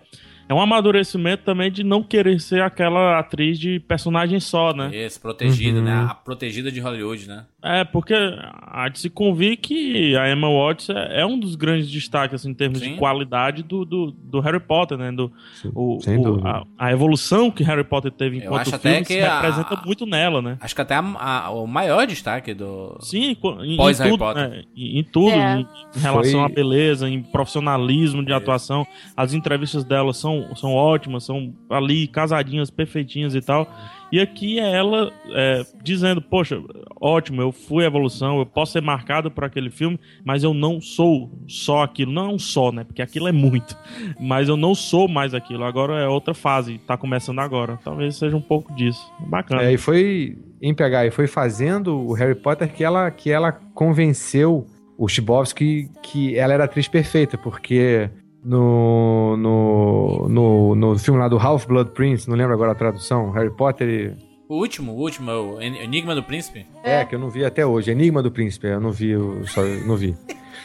S7: é um amadurecimento também de não querer ser aquela atriz de personagem só, né?
S6: Isso, protegida,
S8: Uhum.
S6: né? A protegida de Hollywood, né?
S7: É, porque há de se convir que a Emma Watson é é um dos grandes destaques assim, em termos
S6: Sim.
S7: de qualidade do, do, do Harry Potter, né? Do, o,
S8: sem
S7: o-
S8: dúvida.
S7: a, a evolução que Harry Potter teve
S6: Eu
S7: enquanto
S6: acho
S7: filme
S6: até
S7: se
S6: que a-
S7: representa muito nela, né?
S6: Acho que até a- a- o maior destaque do.
S7: Sim, em,
S6: Pós
S7: em
S6: Harry
S7: tudo,
S6: Potter.
S7: né? Em, em tudo,
S4: É.
S7: em, em relação
S8: Foi-
S7: à beleza, em profissionalismo de atuação. As entrevistas dela são, são ótimas, são ali casadinhas, perfeitinhas e tal. E aqui é ela é, dizendo, poxa, ótimo, eu fui evolução, eu posso ser marcado por aquele filme, mas eu não sou só aquilo. Não é um só, né? Porque aquilo é muito. Mas eu não sou mais aquilo. Agora é outra fase, tá começando agora. Talvez seja um pouco disso. Bacana.
S8: É, e foi em pegar, e foi fazendo o Harry Potter que ela, que ela convenceu o Chibowski que ela era a atriz perfeita, porque no, no, no, no filme lá do Half-Blood Prince, não lembro agora a tradução, Harry Potter e...
S6: O último, o último, é o En- Enigma do Príncipe.
S8: É, que eu não vi até hoje, Enigma do Príncipe, eu não vi, eu só não vi.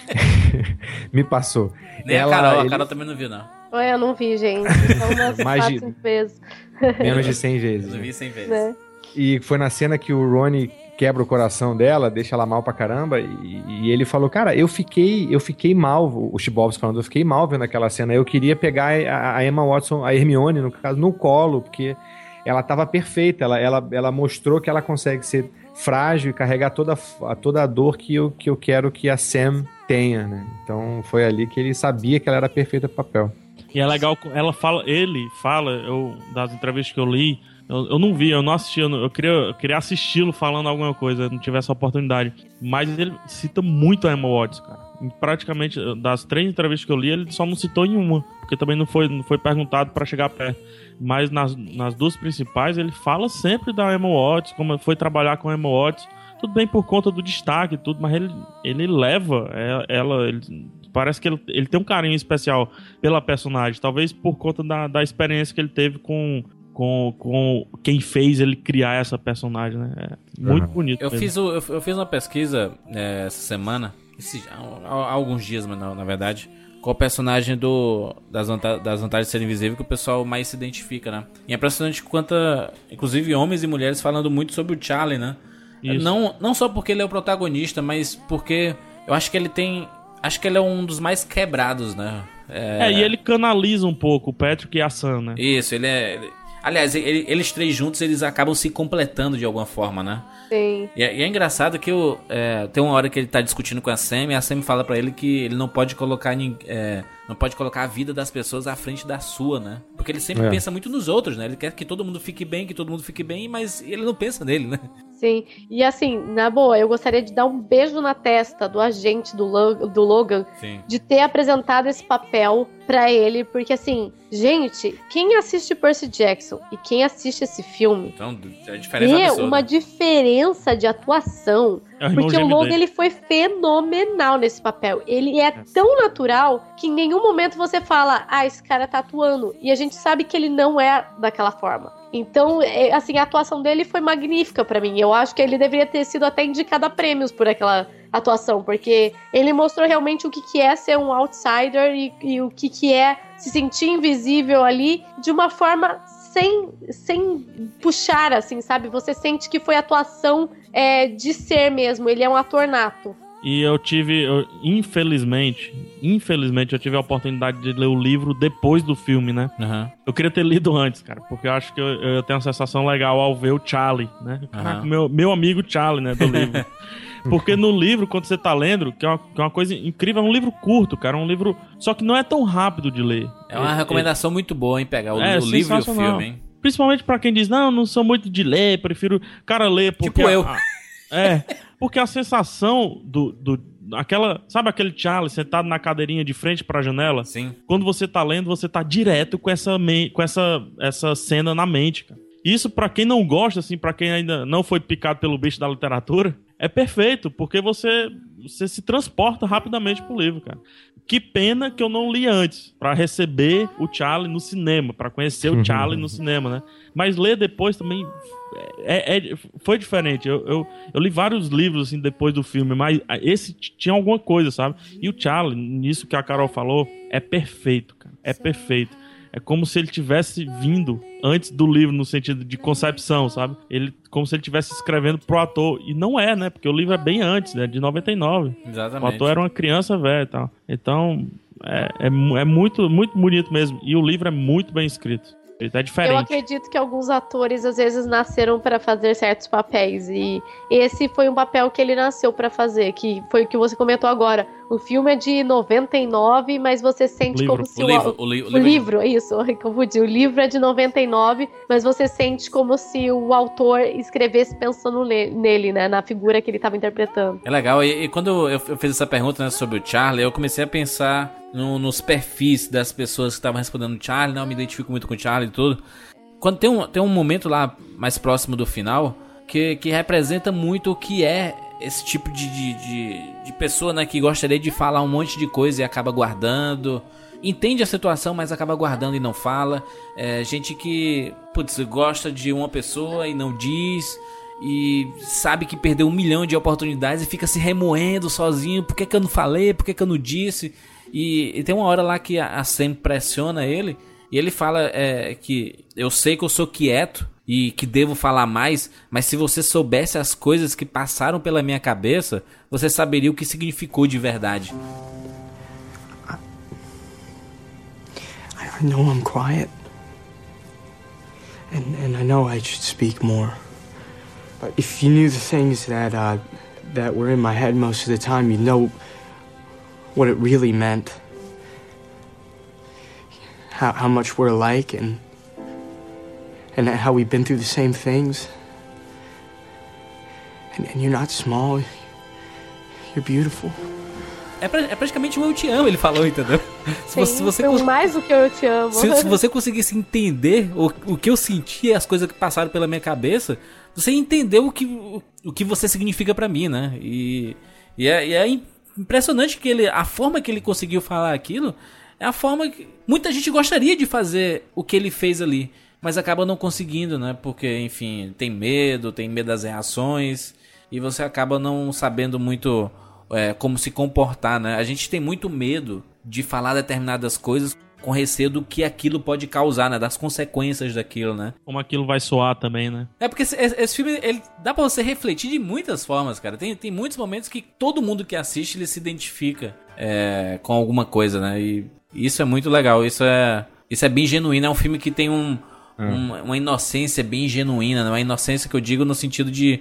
S8: Me passou.
S6: Nem
S8: Ela-
S6: a Carol,
S8: ele-
S6: a Carol também não viu, não.
S4: Olha, eu não vi, gente. São umas
S8: Mais de-
S4: vezes.
S8: Menos de 100
S6: Eu
S8: vezes.
S6: não vi 100 vezes.
S4: Né?
S8: E foi na cena que o Rony quebra o coração dela, deixa ela mal pra caramba, e, e ele falou, cara, eu fiquei, eu fiquei mal, o Chibovs falando, eu fiquei mal vendo aquela cena, eu queria pegar a, a Emma Watson, a Hermione, no caso, no colo, porque ela tava perfeita, ela, ela, ela mostrou que ela consegue ser frágil e carregar toda, a- toda a dor que eu, que eu quero que a Sam tenha, né? Então foi ali que ele sabia que ela era perfeita pro papel.
S7: E é legal, ela fala, ele fala, eu, das entrevistas que eu li, eu, eu não vi, eu não assisti, eu, não- eu queria, eu queria assisti-lo falando alguma coisa, não tive essa oportunidade. Mas ele cita muito a Emma Watts, cara. Praticamente, das três entrevistas que eu li, ele só não citou em uma, porque também não foi, não foi perguntado pra chegar perto. Mas nas, nas duas principais, ele fala sempre da Emma Watts, como foi trabalhar com a Emma Watts. Tudo bem por conta do destaque e tudo, mas ele, ele leva é, ela. ele- parece que ele, ele tem um carinho especial pela personagem. Talvez por conta da, da experiência que ele teve com, com, com quem fez ele criar essa personagem, né? É muito
S8: Uhum.
S7: bonito.
S6: Eu
S7: mesmo.
S6: fiz, o- eu, eu fiz uma pesquisa é, essa semana, esse- há, há alguns dias, mas na, na verdade, com o personagem do, das, vanta- das vantagens de ser invisível que o pessoal mais se identifica, né? E é impressionante quanta, inclusive homens e mulheres falando muito sobre o Charlie, né?
S7: Isso.
S6: Não, não só porque ele é o protagonista, mas porque eu acho que ele tem. Acho que ele é um dos mais quebrados, né?
S7: É, e ele canaliza um pouco o Patrick e a Sam, né?
S6: Isso, ele é. Aliás, ele- eles três juntos eles acabam se completando de alguma forma, né?
S4: Sim.
S6: E é, e é engraçado que o, é, tem uma hora que ele tá discutindo com a Sam e a Sam fala pra ele que ele não pode colocar é, não pode colocar a vida das pessoas à frente da sua, né? Porque ele sempre
S8: É.
S6: pensa muito nos outros, né? Ele quer que todo mundo fique bem, que todo mundo fique bem, mas ele não pensa nele, né?
S4: Sim, e assim, na boa, eu gostaria de dar um beijo na testa do agente do, Lo- do Logan
S6: Sim.
S4: de ter apresentado esse papel pra ele, porque assim, gente, quem assiste Percy Jackson e quem assiste esse filme
S6: Então, é a diferença
S4: vê
S6: absurda.
S4: uma diferença de atuação.
S7: É o
S4: Porque o Logan
S7: dele.
S4: ele foi fenomenal nesse papel. Ele é tão natural que em nenhum momento você fala, ah, esse cara tá atuando. E a gente sabe que ele não é daquela forma. Então, é, assim, a atuação dele foi magnífica pra mim. Eu acho que ele deveria ter sido até indicado a prêmios por aquela atuação, porque ele mostrou realmente o que, que é ser um outsider e, e o que, que é se sentir invisível ali de uma forma sem, sem puxar, assim, sabe? Você sente que foi atuação é, de ser mesmo. Ele é um ator nato.
S7: E eu tive, eu- infelizmente, infelizmente eu tive a oportunidade de ler o livro depois do filme, né?
S6: Aham.
S7: Eu queria ter lido antes, cara, porque eu acho que eu, eu tenho uma sensação legal ao ver o Charlie, né? Caraca,
S6: Aham.
S7: meu, meu amigo Charlie, né, do livro. Porque no livro, quando você tá lendo, que é, uma, que é uma coisa incrível, é um livro curto, cara, é um livro... Só que não é tão rápido de ler.
S6: É uma recomendação muito boa, hein? Pegar o,
S7: É,
S6: o livro e o filme, hein?
S7: Principalmente pra quem diz, não, não sou muito de ler, prefiro. Cara, ler porque.
S6: Tipo
S7: a-
S6: eu.
S7: a- é, porque a sensação do. do aquela, sabe aquele Charlie sentado na cadeirinha de frente pra janela?
S6: Sim.
S7: Quando você tá lendo, você tá direto com essa, com essa, essa cena na mente, cara. Isso, pra quem não gosta, assim, pra quem ainda não foi picado pelo bicho da literatura, é perfeito, porque você, você se transporta rapidamente pro livro, cara. Que pena que eu não li antes, pra receber o Charlie no cinema, pra conhecer o Charlie no cinema, né? Mas ler depois também é, é- foi diferente. Eu, eu, eu li vários livros assim depois do filme, mas esse tinha alguma coisa, sabe? E o Charlie, nisso que a Carol falou, é perfeito, cara. É perfeito. É como se ele tivesse vindo antes do livro, no sentido de concepção, sabe? Ele, como se ele estivesse escrevendo pro ator. E não é, né? Porque o livro é bem antes, né? De 99. O
S6: Exatamente.
S7: ator era uma criança velha e tal. Então, é, é, é muito, muito bonito mesmo. E o livro é muito bem escrito. Ele é
S4: Eu
S7: diferente.
S4: acredito que alguns atores às vezes nasceram para fazer certos papéis e esse foi um papel que ele nasceu para fazer, que foi o que você comentou agora. O filme é de 99, mas você sente
S7: Livro.
S4: como se
S6: O livro, o, li, o
S4: O livro, isso, eu confundi. O livro é de 99, mas você sente como se o autor escrevesse pensando ne- nele, né? Na figura que ele estava interpretando.
S6: É legal, e, e quando eu, eu fiz essa pergunta né, sobre o Charlie, eu comecei a pensar no- nos perfis das pessoas que estavam respondendo Charlie, não, eu me identifico muito com o Charlie e tudo. Quando tem um, tem um momento lá mais próximo do final que, que representa muito o que é esse tipo de, de, de, de pessoa né, que gostaria de falar um monte de coisa e acaba guardando. Entende a situação, mas acaba guardando e não fala. É, gente que, putz, gosta de uma pessoa e não diz e sabe que perdeu um milhão de oportunidades e fica se remoendo sozinho. Por que, que eu não falei? Por que, que eu não disse? E, e tem uma hora lá que a, a Sam pressiona ele e ele fala é, que eu sei que eu sou quieto e que devo falar mais, mas se você soubesse as coisas que passaram pela minha cabeça, você saberia o que significou de verdade.
S3: I know I'm quiet. And, and I know I should speak more. But if you knew the things that, uh, that were in my head most of the time, you'd know what it really meant. how, how much we're alike and and how we've been through the same things. And, and you're not small. You're beautiful.
S6: É, pra- é praticamente um eu te amo, ele falou, entendeu? Se você, se você cons-
S4: mais do que eu te amo.
S6: se, se você conseguisse entender o, o que eu senti, as coisas que passaram pela minha cabeça, você entendeu o que, o, o que você significa pra mim, né? E, e, é, e é impressionante que ele, a forma que ele conseguiu falar aquilo é a forma que muita gente gostaria de fazer o que ele fez ali, mas acaba não conseguindo, né? Porque, enfim, tem medo, tem medo das reações e você acaba não sabendo muito é, como se comportar, né? A gente tem muito medo de falar determinadas coisas com receio do que aquilo pode causar, né? Das consequências daquilo, né?
S7: Como aquilo vai soar também, né?
S6: É porque esse, esse filme, ele dá pra você refletir de muitas formas, cara. Tem, tem muitos momentos que todo mundo que assiste, ele se identifica é, com alguma coisa, né? E isso é muito legal, isso é, isso é bem genuíno. É um filme que tem um, um- uma inocência bem genuína, né? Uma inocência que eu digo no sentido de...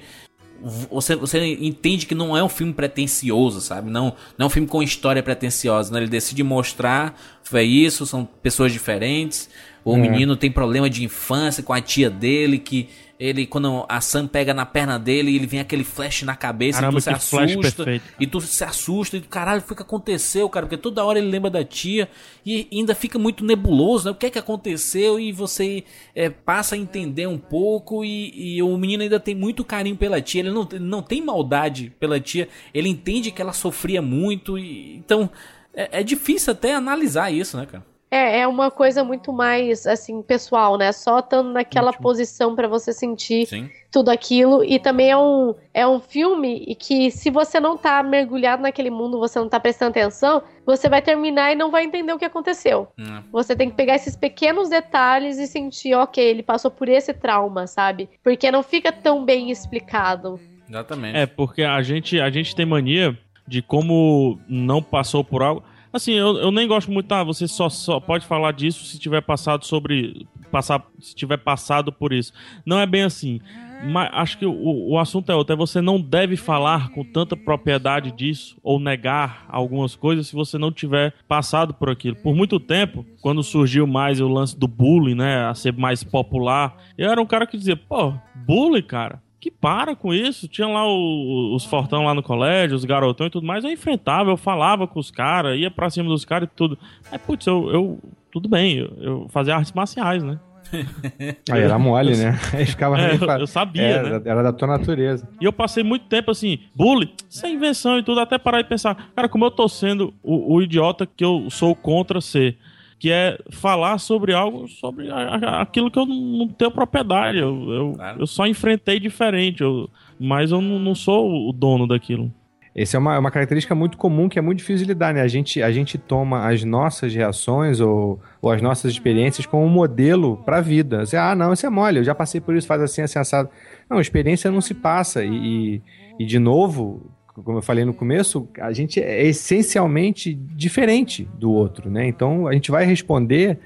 S6: Você, você entende que não é um filme pretencioso, sabe? Não, não é um filme com história pretenciosa. Né? Ele decide mostrar, foi isso, são pessoas diferentes. O
S8: É.
S6: menino tem problema de infância com a tia dele, que ele, quando a Sam pega na perna dele, ele vem aquele flash na cabeça
S7: Caramba,
S6: e tu se assusta. E tu se assusta e tu, caralho, foi o que aconteceu, cara? Porque toda hora ele lembra da tia e ainda fica muito nebuloso, né? O que é que aconteceu? E você é, passa a entender um pouco e, e o menino ainda tem muito carinho pela tia. Ele não, não tem maldade pela tia. Ele entende que ela sofria muito e então é, é difícil até analisar isso, né, cara?
S4: É, é uma coisa muito mais, assim, pessoal, né? Só estando naquela posição pra você sentir
S6: Sim.
S4: tudo aquilo. E também é um, é um filme e que, se você não tá mergulhado naquele mundo, você não tá prestando atenção, você vai terminar e não vai entender o que aconteceu.
S6: Hum.
S4: Você tem que pegar esses pequenos detalhes e sentir, ok, ele passou por esse trauma, sabe? Porque não fica tão bem explicado.
S6: Exatamente.
S7: É, porque a gente, a gente tem mania de como não passou por algo. Assim, eu, eu nem gosto muito, ah, você só, só pode falar disso se tiver passado sobre. Passar, se tiver passado por isso. Não é bem assim. Mas acho que o, o assunto é outro. É você não deve falar com tanta propriedade disso ou negar algumas coisas se você não tiver passado por aquilo. Por muito tempo, quando surgiu mais o lance do bullying, né? A ser mais popular, eu era um cara que dizia, pô, bullying, cara que para com isso. Tinha lá o- os fortão lá no colégio, os garotão e tudo mais. Eu enfrentava, eu falava com os caras, ia pra cima dos caras e tudo. Aí, putz, eu, eu- Tudo bem, eu, eu fazia artes marciais, né?
S8: Aí era mole, né? Aí ficava
S7: É, eu- eu sabia,
S8: Era-
S7: né?
S8: Era da tua natureza.
S7: E eu passei muito tempo assim, bullying, sem invenção e tudo, até parar e pensar, cara, como eu tô sendo o, o idiota que eu sou contra ser. Que é falar sobre algo, sobre a- a- aquilo que eu não, não tenho propriedade. Eu, eu,
S6: Claro.
S7: eu só enfrentei diferente, eu- mas eu não, não sou o dono daquilo.
S8: Essa é uma, uma característica muito comum que é muito difícil de lidar, né? A gente, a gente toma as nossas reações ou, ou as nossas experiências como um modelo pra vida. Você, ah, não, isso é mole, eu já passei por isso, faz assim, assim, assado. Não, experiência não se passa. E, e, e, de novo, como eu falei no começo, a gente é essencialmente diferente do outro, né? Então a gente vai responder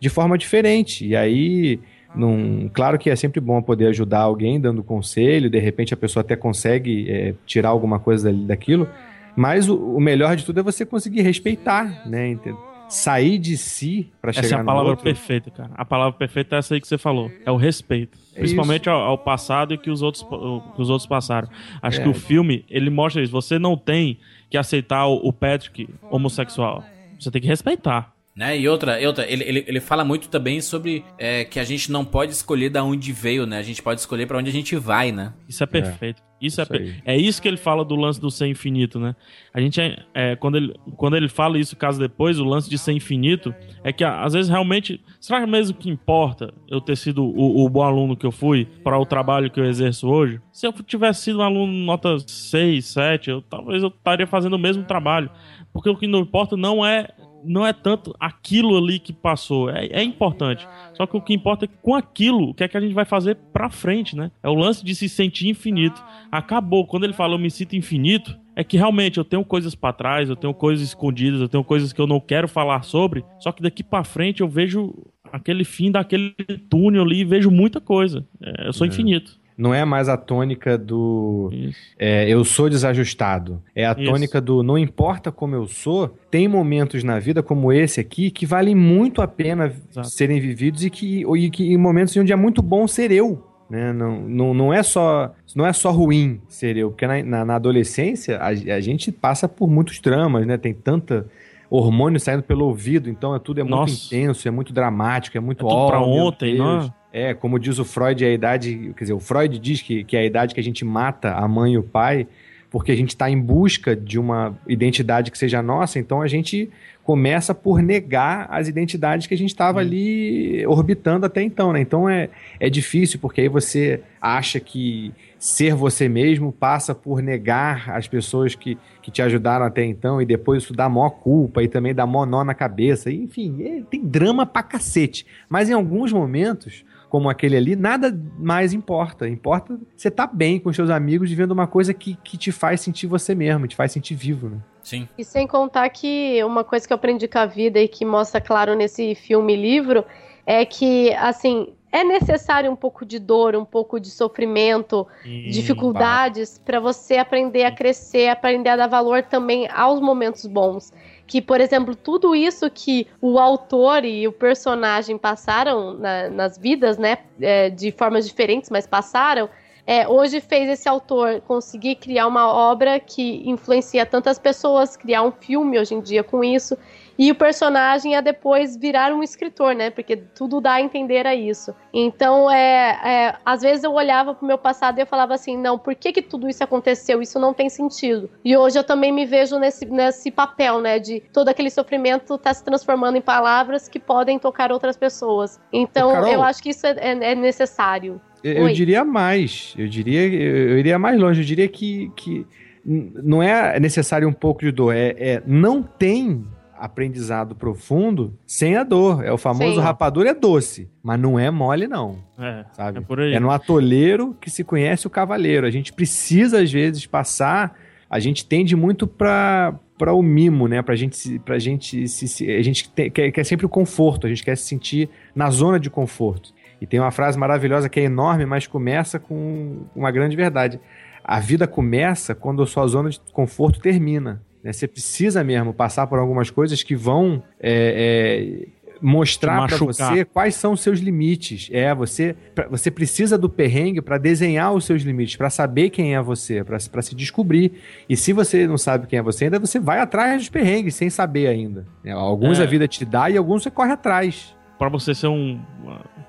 S8: de forma diferente. E aí. Num, claro que é sempre bom poder ajudar alguém dando conselho, de repente a pessoa até consegue é, tirar alguma coisa daquilo, mas o, o melhor de tudo é você conseguir respeitar, né? Sair de si para chegar
S7: Essa é a palavra
S8: outro.
S7: perfeita, cara. A palavra perfeita é essa aí que você falou. É o respeito.
S8: É
S7: Principalmente ao, ao passado e que os outros, que os outros passaram. Acho
S8: É.
S7: que o filme, ele mostra isso. Você não tem que aceitar o Patrick homossexual. Você tem que respeitar.
S6: Né? E outra, e outra ele, ele, ele fala muito também sobre é, que a gente não pode escolher da onde veio, né? A gente pode escolher pra onde a gente vai, né?
S7: Isso é perfeito. Isso, é,
S8: Isso
S7: per-
S8: aí.
S7: é isso que ele fala do lance do ser infinito, né? A gente é, é, quando ele quando ele fala isso caso depois, o lance de ser infinito é que às vezes realmente, será mesmo que importa eu ter sido o, o bom aluno que eu fui para o trabalho que eu exerço hoje? Se eu tivesse sido um aluno nota 6, 7, eu talvez eu estaria fazendo o mesmo trabalho, porque o que não importa não é não é tanto aquilo ali que passou, é, é importante. Só que o que importa é com aquilo, o que é que a gente vai fazer pra frente, né? É o lance de se sentir infinito. Acabou. Quando ele fala eu me sinto infinito, é que realmente eu tenho coisas pra trás, eu tenho coisas escondidas, eu tenho coisas que eu não quero falar sobre. Só que daqui pra frente eu vejo aquele fim daquele túnel ali e vejo muita coisa. É, eu sou infinito.
S8: Não é mais a tônica do é, eu sou desajustado. É a
S7: Isso.
S8: tônica do não importa como eu sou, tem momentos na vida como esse aqui que valem muito a pena
S7: Exato.
S8: serem vividos e que, e que em momentos onde é muito bom ser eu. Né? Não, não, não, é só, não é só ruim ser eu, porque na, na, na adolescência a, a gente passa por muitos dramas, né? Tem tanta hormônio saindo pelo ouvido, então é tudo é muito
S7: Nossa.
S8: intenso, é muito dramático, é muito
S7: É tudo pra
S8: "Oh,
S7: ontem,
S8: Deus".
S7: né?
S8: É, como diz o Freud, a idade. Quer dizer, o Freud diz que, que é a idade que a gente mata a mãe e o pai, porque a gente está em busca de uma identidade que seja nossa, então a gente começa por negar as identidades que a gente estava ali orbitando até então, né? Então é, é difícil, porque aí você acha que ser você mesmo passa por negar as pessoas que, que te ajudaram até então, e depois isso dá mó culpa e também dá mó nó na cabeça. E, enfim, é- tem drama pra cacete. Mas em alguns momentos, como aquele ali, nada mais importa. Importa você tá bem com os seus amigos vivendo uma coisa que, que te faz sentir você mesmo, te faz sentir vivo, né?
S6: Sim.
S4: E sem contar que uma coisa que eu aprendi com a vida e que mostra claro nesse filme e livro é que, assim, é necessário um pouco de dor, um pouco de sofrimento, dificuldades para você aprender a crescer, aprender a dar valor também aos momentos bons. Que, por exemplo, tudo isso que o autor e o personagem passaram na- nas vidas, né, é, de formas diferentes, mas passaram, é, hoje fez esse autor conseguir criar uma obra que influencia tantas pessoas, criar um filme hoje em dia com isso, e o personagem a depois virar um escritor, né? Porque tudo dá a entender a isso. Então, é, é, às vezes eu olhava pro meu passado e eu falava assim, não, por que que tudo isso aconteceu? Isso não tem sentido. E hoje eu também me vejo nesse, nesse papel, né? De todo aquele sofrimento tá se transformando em palavras que podem tocar outras pessoas. Então,
S8: Carol.
S4: eu acho que isso é, é- é necessário.
S8: Eu,
S4: Oi.
S8: diria mais. Eu diria, eu, eu iria mais longe. Eu diria que, que não é necessário um pouco de dor. É, é- não tem aprendizado profundo sem a dor. É o famoso
S4: Sim.
S8: rapadura é doce, mas não é mole não.
S7: É,
S8: sabe?
S7: é por aí.
S8: É no atoleiro que se conhece o cavaleiro. A gente precisa, às vezes, passar. A gente tende muito pra para o mimo, né? Pra gente, se- pra gente se, se- a gente te- quer, quer sempre o conforto, a gente quer se sentir na zona de conforto. E tem uma frase maravilhosa que é enorme, mas começa com uma grande verdade. A vida começa quando a sua zona de conforto termina. Né? Você precisa mesmo passar por algumas coisas que vão é, é, mostrar para você quais são os seus limites. É, você, pra- você precisa do perrengue para desenhar os seus limites, para saber quem é você, para se descobrir. E se você não sabe quem é você ainda, você vai atrás dos perrengues sem saber ainda. né? Alguns
S7: É.
S8: a vida te dá e alguns você corre atrás.
S7: Pra você ser um.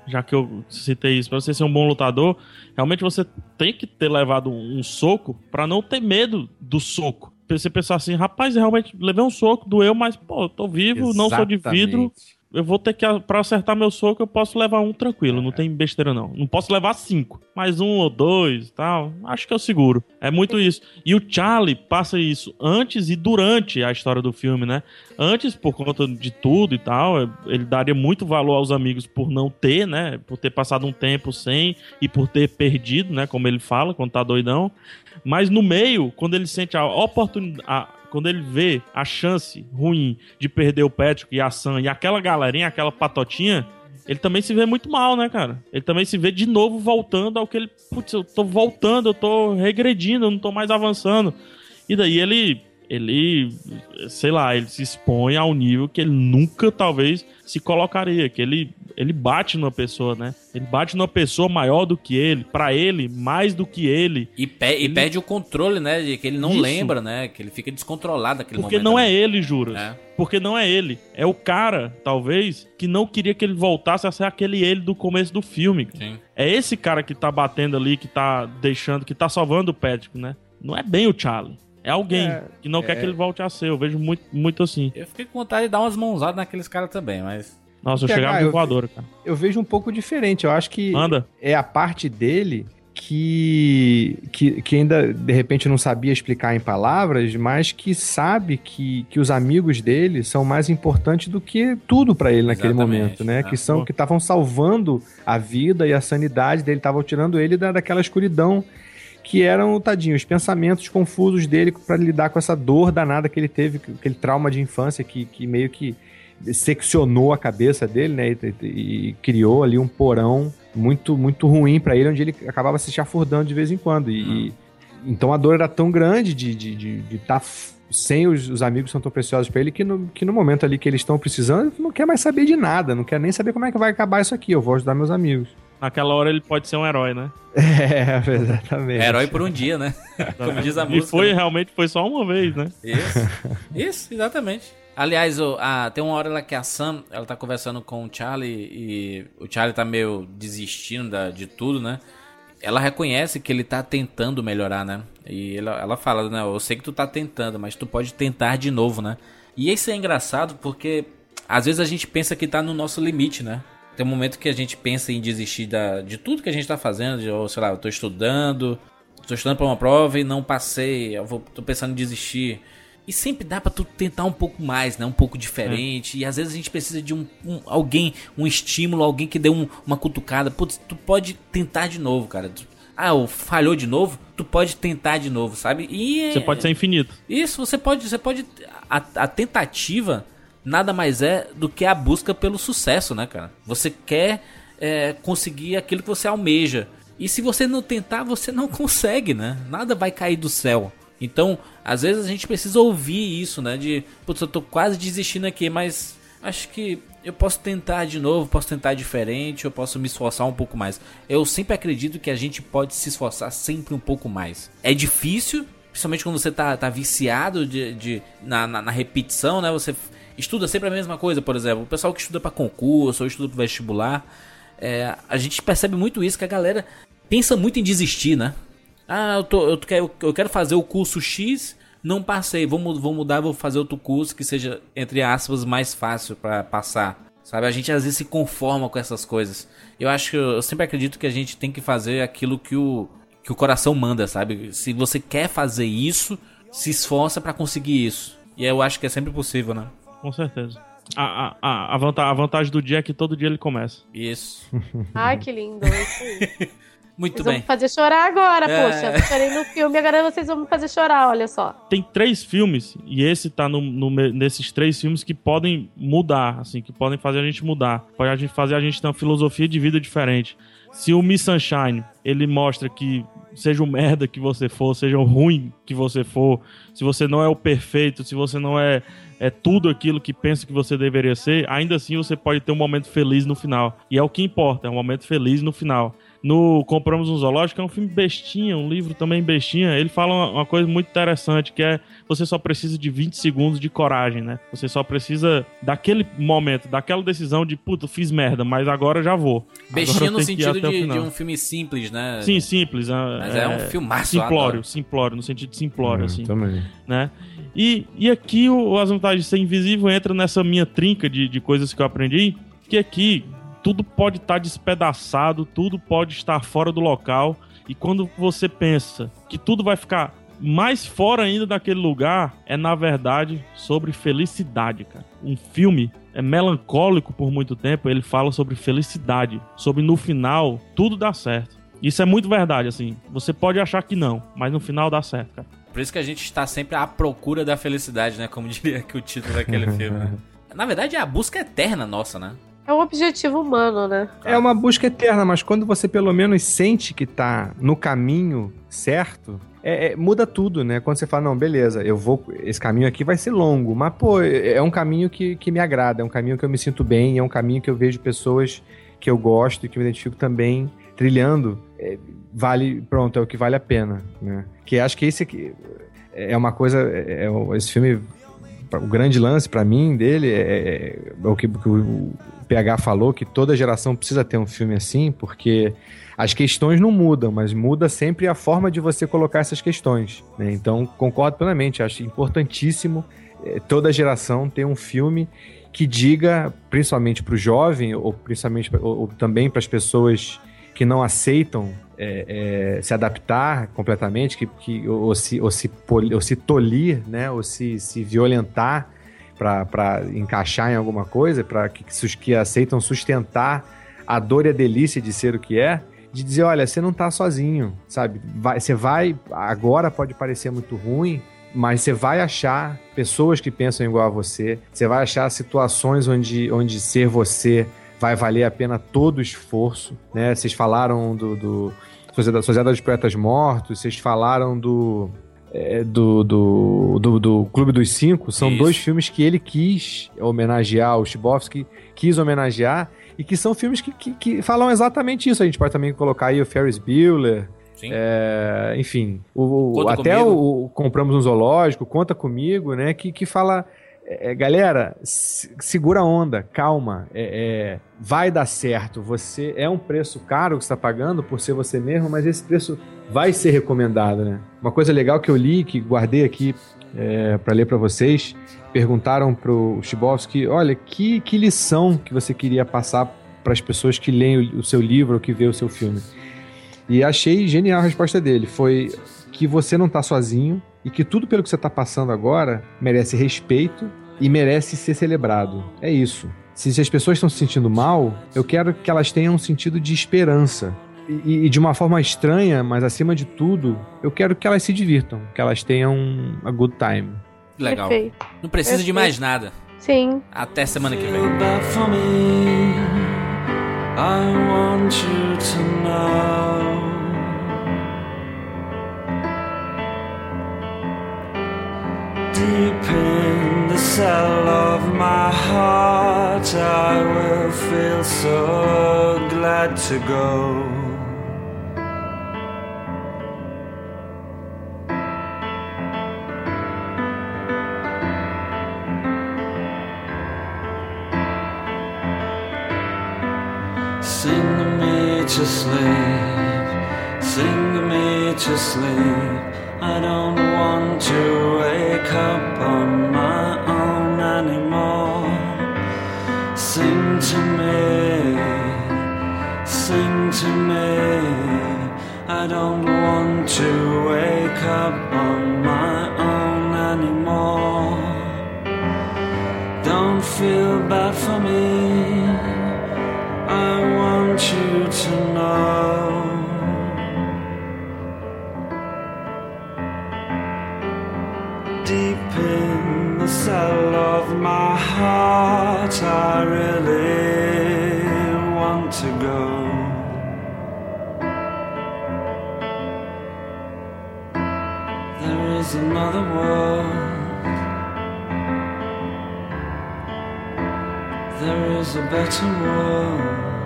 S7: Já que eu citei isso, pra você ser um bom lutador, realmente você tem que ter levado um soco pra não ter medo do soco. Você pensar assim, rapaz, realmente levei um soco, doeu, mas, pô, eu tô vivo, não sou de vidro. Eu vou ter que, pra acertar meu soco, eu posso levar um tranquilo, não tem besteira não. Não posso levar cinco, mais um ou dois e tal. Acho que eu seguro. É muito isso. E o Charlie passa isso antes e durante a história do filme, né? Antes, por conta de tudo e tal, ele daria muito valor aos amigos por não ter, né? Por ter passado um tempo sem e por ter perdido, né? Como ele fala, quando tá doidão. Mas no meio, quando ele sente a oportunidade. Quando ele vê a chance ruim de perder o Patrick e a Sam e aquela galerinha, aquela patotinha, ele também se vê muito mal, né, cara? Ele também se vê de novo voltando ao que ele. Putz, eu tô voltando, eu tô regredindo, eu não tô mais avançando. E daí ele. Ele, sei lá, ele se expõe ao nível que ele nunca, talvez, se colocaria. Que ele, ele bate numa pessoa, né? Ele bate numa pessoa maior do que ele, pra ele, mais do que ele.
S6: E, pe- e perde o controle, né? De que ele não
S7: Isso.
S6: lembra, né? Que ele fica descontrolado naquele
S7: Porque
S6: momento.
S7: não é
S6: ali.
S7: ele, Juras.
S6: É.
S7: Porque não é ele. É o cara, talvez, que não queria que ele voltasse a ser aquele ele do começo do filme.
S6: Sim.
S7: É esse cara que tá batendo ali, que tá deixando, que tá salvando o Patrick, né? Não é bem o Charlie. É alguém
S8: É,
S7: que não quer
S8: é.
S7: que ele volte a ser. Eu vejo muito, muito assim.
S6: Eu fiquei com vontade de dar umas mãozadas naqueles caras também, mas.
S7: Nossa, eu
S8: PH,
S7: chegava de
S8: eu-
S7: voadora, cara.
S8: Eu vejo um pouco diferente. Eu acho que
S7: Manda.
S8: é a parte dele que, que, que ainda de repente não sabia explicar em palavras, mas que sabe que, que os amigos dele são mais importantes do que tudo pra ele naquele
S6: Exatamente,
S8: momento, né?
S6: né?
S8: Que são
S7: Pô.
S8: que estavam salvando a vida e a sanidade dele, estavam tirando ele da, daquela escuridão que eram, tadinho, os pensamentos confusos dele pra lidar com essa dor danada que ele teve, aquele trauma de infância que, que meio que seccionou a cabeça dele, né? E, e- e criou ali um porão muito muito ruim pra ele, onde ele acabava se chafurdando de vez em quando. E, e- então a dor era tão grande de estar de, de, de tá sem os, os amigos são tão preciosos pra ele que no, que no momento ali que eles estão precisando, ele não quer mais saber de nada, não quer nem saber como é que vai acabar isso aqui. Eu vou ajudar meus amigos.
S7: Naquela hora ele pode ser um herói, né?
S8: É, exatamente.
S6: Herói por um dia, né? Como diz a
S7: E
S6: música.
S7: foi,
S6: né?
S7: realmente, foi só uma vez, né?
S6: Isso, isso, exatamente. Aliás, o- a- tem uma hora lá que a Sam, ela tá conversando com o Charlie e o Charlie tá meio desistindo da- de tudo, né? Ela reconhece que ele tá tentando melhorar, né? E ela, ela fala, né? Eu sei que tu tá tentando, mas tu pode tentar de novo, né? E isso é engraçado porque às vezes a gente pensa que tá no nosso limite, né? Tem um momento que a gente pensa em desistir da, de tudo que a gente tá fazendo, de, ou sei lá, eu tô estudando, tô estudando pra uma prova e não passei, eu vou, tô pensando em desistir. E sempre dá pra tu tentar um pouco mais, né? Um pouco diferente. E às vezes a gente precisa de um, um- alguém, um estímulo, alguém que dê um- uma cutucada. Putz, tu pode tentar de novo, cara. Tu- ah, ou falhou de novo? Tu pode tentar de novo, sabe? E
S7: Você pode ser infinito.
S6: isso, você pode, você pode a, a tentativa nada mais é do que a busca pelo sucesso, né, cara? Você quer é, conseguir aquilo que você almeja. E se você não tentar, você não consegue, né? Nada vai cair do céu. Então, às vezes a gente precisa ouvir isso, né? De, putz, eu tô quase desistindo aqui, mas acho que eu posso tentar de novo, posso tentar diferente, eu posso me esforçar um pouco mais. Eu sempre acredito que a gente pode se esforçar sempre um pouco mais. É difícil, principalmente quando você tá, tá viciado de, de- na, na, na repetição, né? Você estuda sempre a mesma coisa, por exemplo. O pessoal que estuda para concurso ou estuda para vestibular, é, a gente percebe muito isso, que a galera pensa muito em desistir, né? Ah, eu, tô, eu, quero, eu quero fazer o curso X, não passei, vou, vou mudar, vou fazer outro curso que seja, entre aspas, mais fácil para passar. Sabe, a gente às vezes se conforma com essas coisas. Eu acho que eu, eu sempre acredito que a gente tem que fazer aquilo que o, que o coração manda, sabe? Se você quer fazer isso, se esforça para conseguir isso. E eu acho que é sempre possível, né?
S7: Com certeza. A, a, a, a, vanta- a vantagem do dia é que todo dia ele começa.
S6: Isso.
S4: Ai, que lindo. Isso aí.
S6: Muito
S4: Vocês vão
S6: bem.
S4: me fazer chorar agora,
S6: É.
S4: poxa. Eu chorei no filme, agora vocês vão me fazer chorar, olha só.
S7: Tem três filmes, e esse tá no, no nesses três filmes que podem mudar, assim, que podem fazer a gente mudar. Pode a gente fazer a gente ter uma filosofia de vida diferente. Se o Miss Sunshine, ele mostra que seja o merda que você for, seja o ruim que você for, se você não é o perfeito, se você não é, é tudo aquilo que pensa que você deveria ser, ainda assim você pode ter um momento feliz no final. E é o que importa, é um momento feliz no final. No Compramos um Zoológico é um filme bestinha, um livro também bestinha. Ele fala uma, uma coisa muito interessante que é você só precisa de 20 segundos de coragem, né? Você só precisa daquele momento, daquela decisão de puta, fiz merda, mas agora já vou.
S6: Bestinha
S7: Agora
S6: no sentido de, de um filme simples, né?
S7: Sim, simples.
S6: Mas é um filmaço,
S7: Simplório, simplório, no sentido de simplório,
S8: Hum,
S7: assim.
S8: também.
S7: Né? E, e aqui o, as vantagens de ser invisível entra nessa minha trinca de, de coisas que eu aprendi, que aqui tudo pode estar despedaçado, tudo pode estar fora do local, e quando você pensa que tudo vai ficar mais fora ainda daquele lugar, é na verdade sobre felicidade, cara. Um filme é melancólico por muito tempo, ele fala sobre felicidade, sobre no final tudo dá certo. Isso é muito verdade, assim. Você pode achar que não, mas no final dá certo, cara.
S6: Por isso que a gente está sempre à procura da felicidade, né? Como diria aqui o título daquele filme. né? Na verdade, é a busca eterna nossa, né?
S4: É um objetivo humano, né?
S8: É uma busca eterna, mas quando você pelo menos sente que tá no caminho certo, é- é- muda tudo, né? Quando você fala, não, beleza, eu vou. Esse caminho aqui vai ser longo, mas, pô, é é um caminho que, que me agrada, é um caminho que eu me sinto bem, é um caminho que eu vejo pessoas que eu gosto e que me identifico também trilhando. É, vale, pronto, é o que vale a pena, né? Que acho que esse aqui é uma coisa. É, é- esse filme o grande lance pra mim dele é, é o que, que o PH falou, que toda geração precisa ter um filme assim, porque as questões não mudam, mas muda sempre a forma de você colocar essas questões. né? Então, concordo plenamente, acho importantíssimo eh, toda geração ter um filme que diga, principalmente para o jovem, ou principalmente ou, ou também para as pessoas que não aceitam é, é, se adaptar completamente, que, que, ou, se, ou, se ou se tolir, né, ou se, se violentar para encaixar em alguma coisa, para que, que, aceitam sustentar a dor e a delícia de ser o que é, de dizer, olha, você não tá sozinho, sabe? Vai, você vai, agora pode parecer muito ruim, mas você vai achar pessoas que pensam igual a você, você vai achar situações onde, onde ser você vai valer a pena todo o esforço, né? Vocês falaram do, do Sociedade, Sociedade dos Poetas Mortos, vocês falaram do é, do, do, do, do, Clube dos Cinco são
S6: Isso.
S8: dois filmes que ele quis homenagear, o Chibowski quis homenagear, e que são filmes que, que, que falam exatamente isso. A gente pode também colocar aí o Ferris Bueller, é, enfim, o, até
S6: Comigo.
S8: o, o Compramos um Zoológico, Conta Comigo, né, que, que fala... é, galera, se- segura a onda, calma, é, é, vai dar certo. Você é um preço caro que está pagando por ser você mesmo, mas esse preço vai ser recomendado, né? Uma coisa legal que eu li, que guardei aqui é, para ler para vocês, perguntaram pro Chibowski, olha, que, que lição que você queria passar para as pessoas que leem o, o seu livro ou que vê o seu filme? E achei genial a resposta dele, foi que você não tá sozinho e que tudo pelo que você tá passando agora merece respeito e merece ser celebrado. É isso. Se, se as pessoas estão se sentindo mal, eu quero que elas tenham um sentido de esperança. E, e de uma forma estranha, mas acima de tudo, eu quero que elas se divirtam, que elas tenham a good time.
S6: Legal.
S4: Perfeito.
S6: Não precisa de
S4: Perfeito.
S6: mais nada.
S4: Sim.
S6: Até semana que vem.
S11: I want you to know. Deep in the cell of my heart, I will feel so glad to go. Sing me to sleep, sing me to sleep. I don't want to wake up on my own anymore. Sing to me, sing to me. I don't want to wake up better world.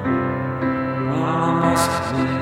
S11: There must be.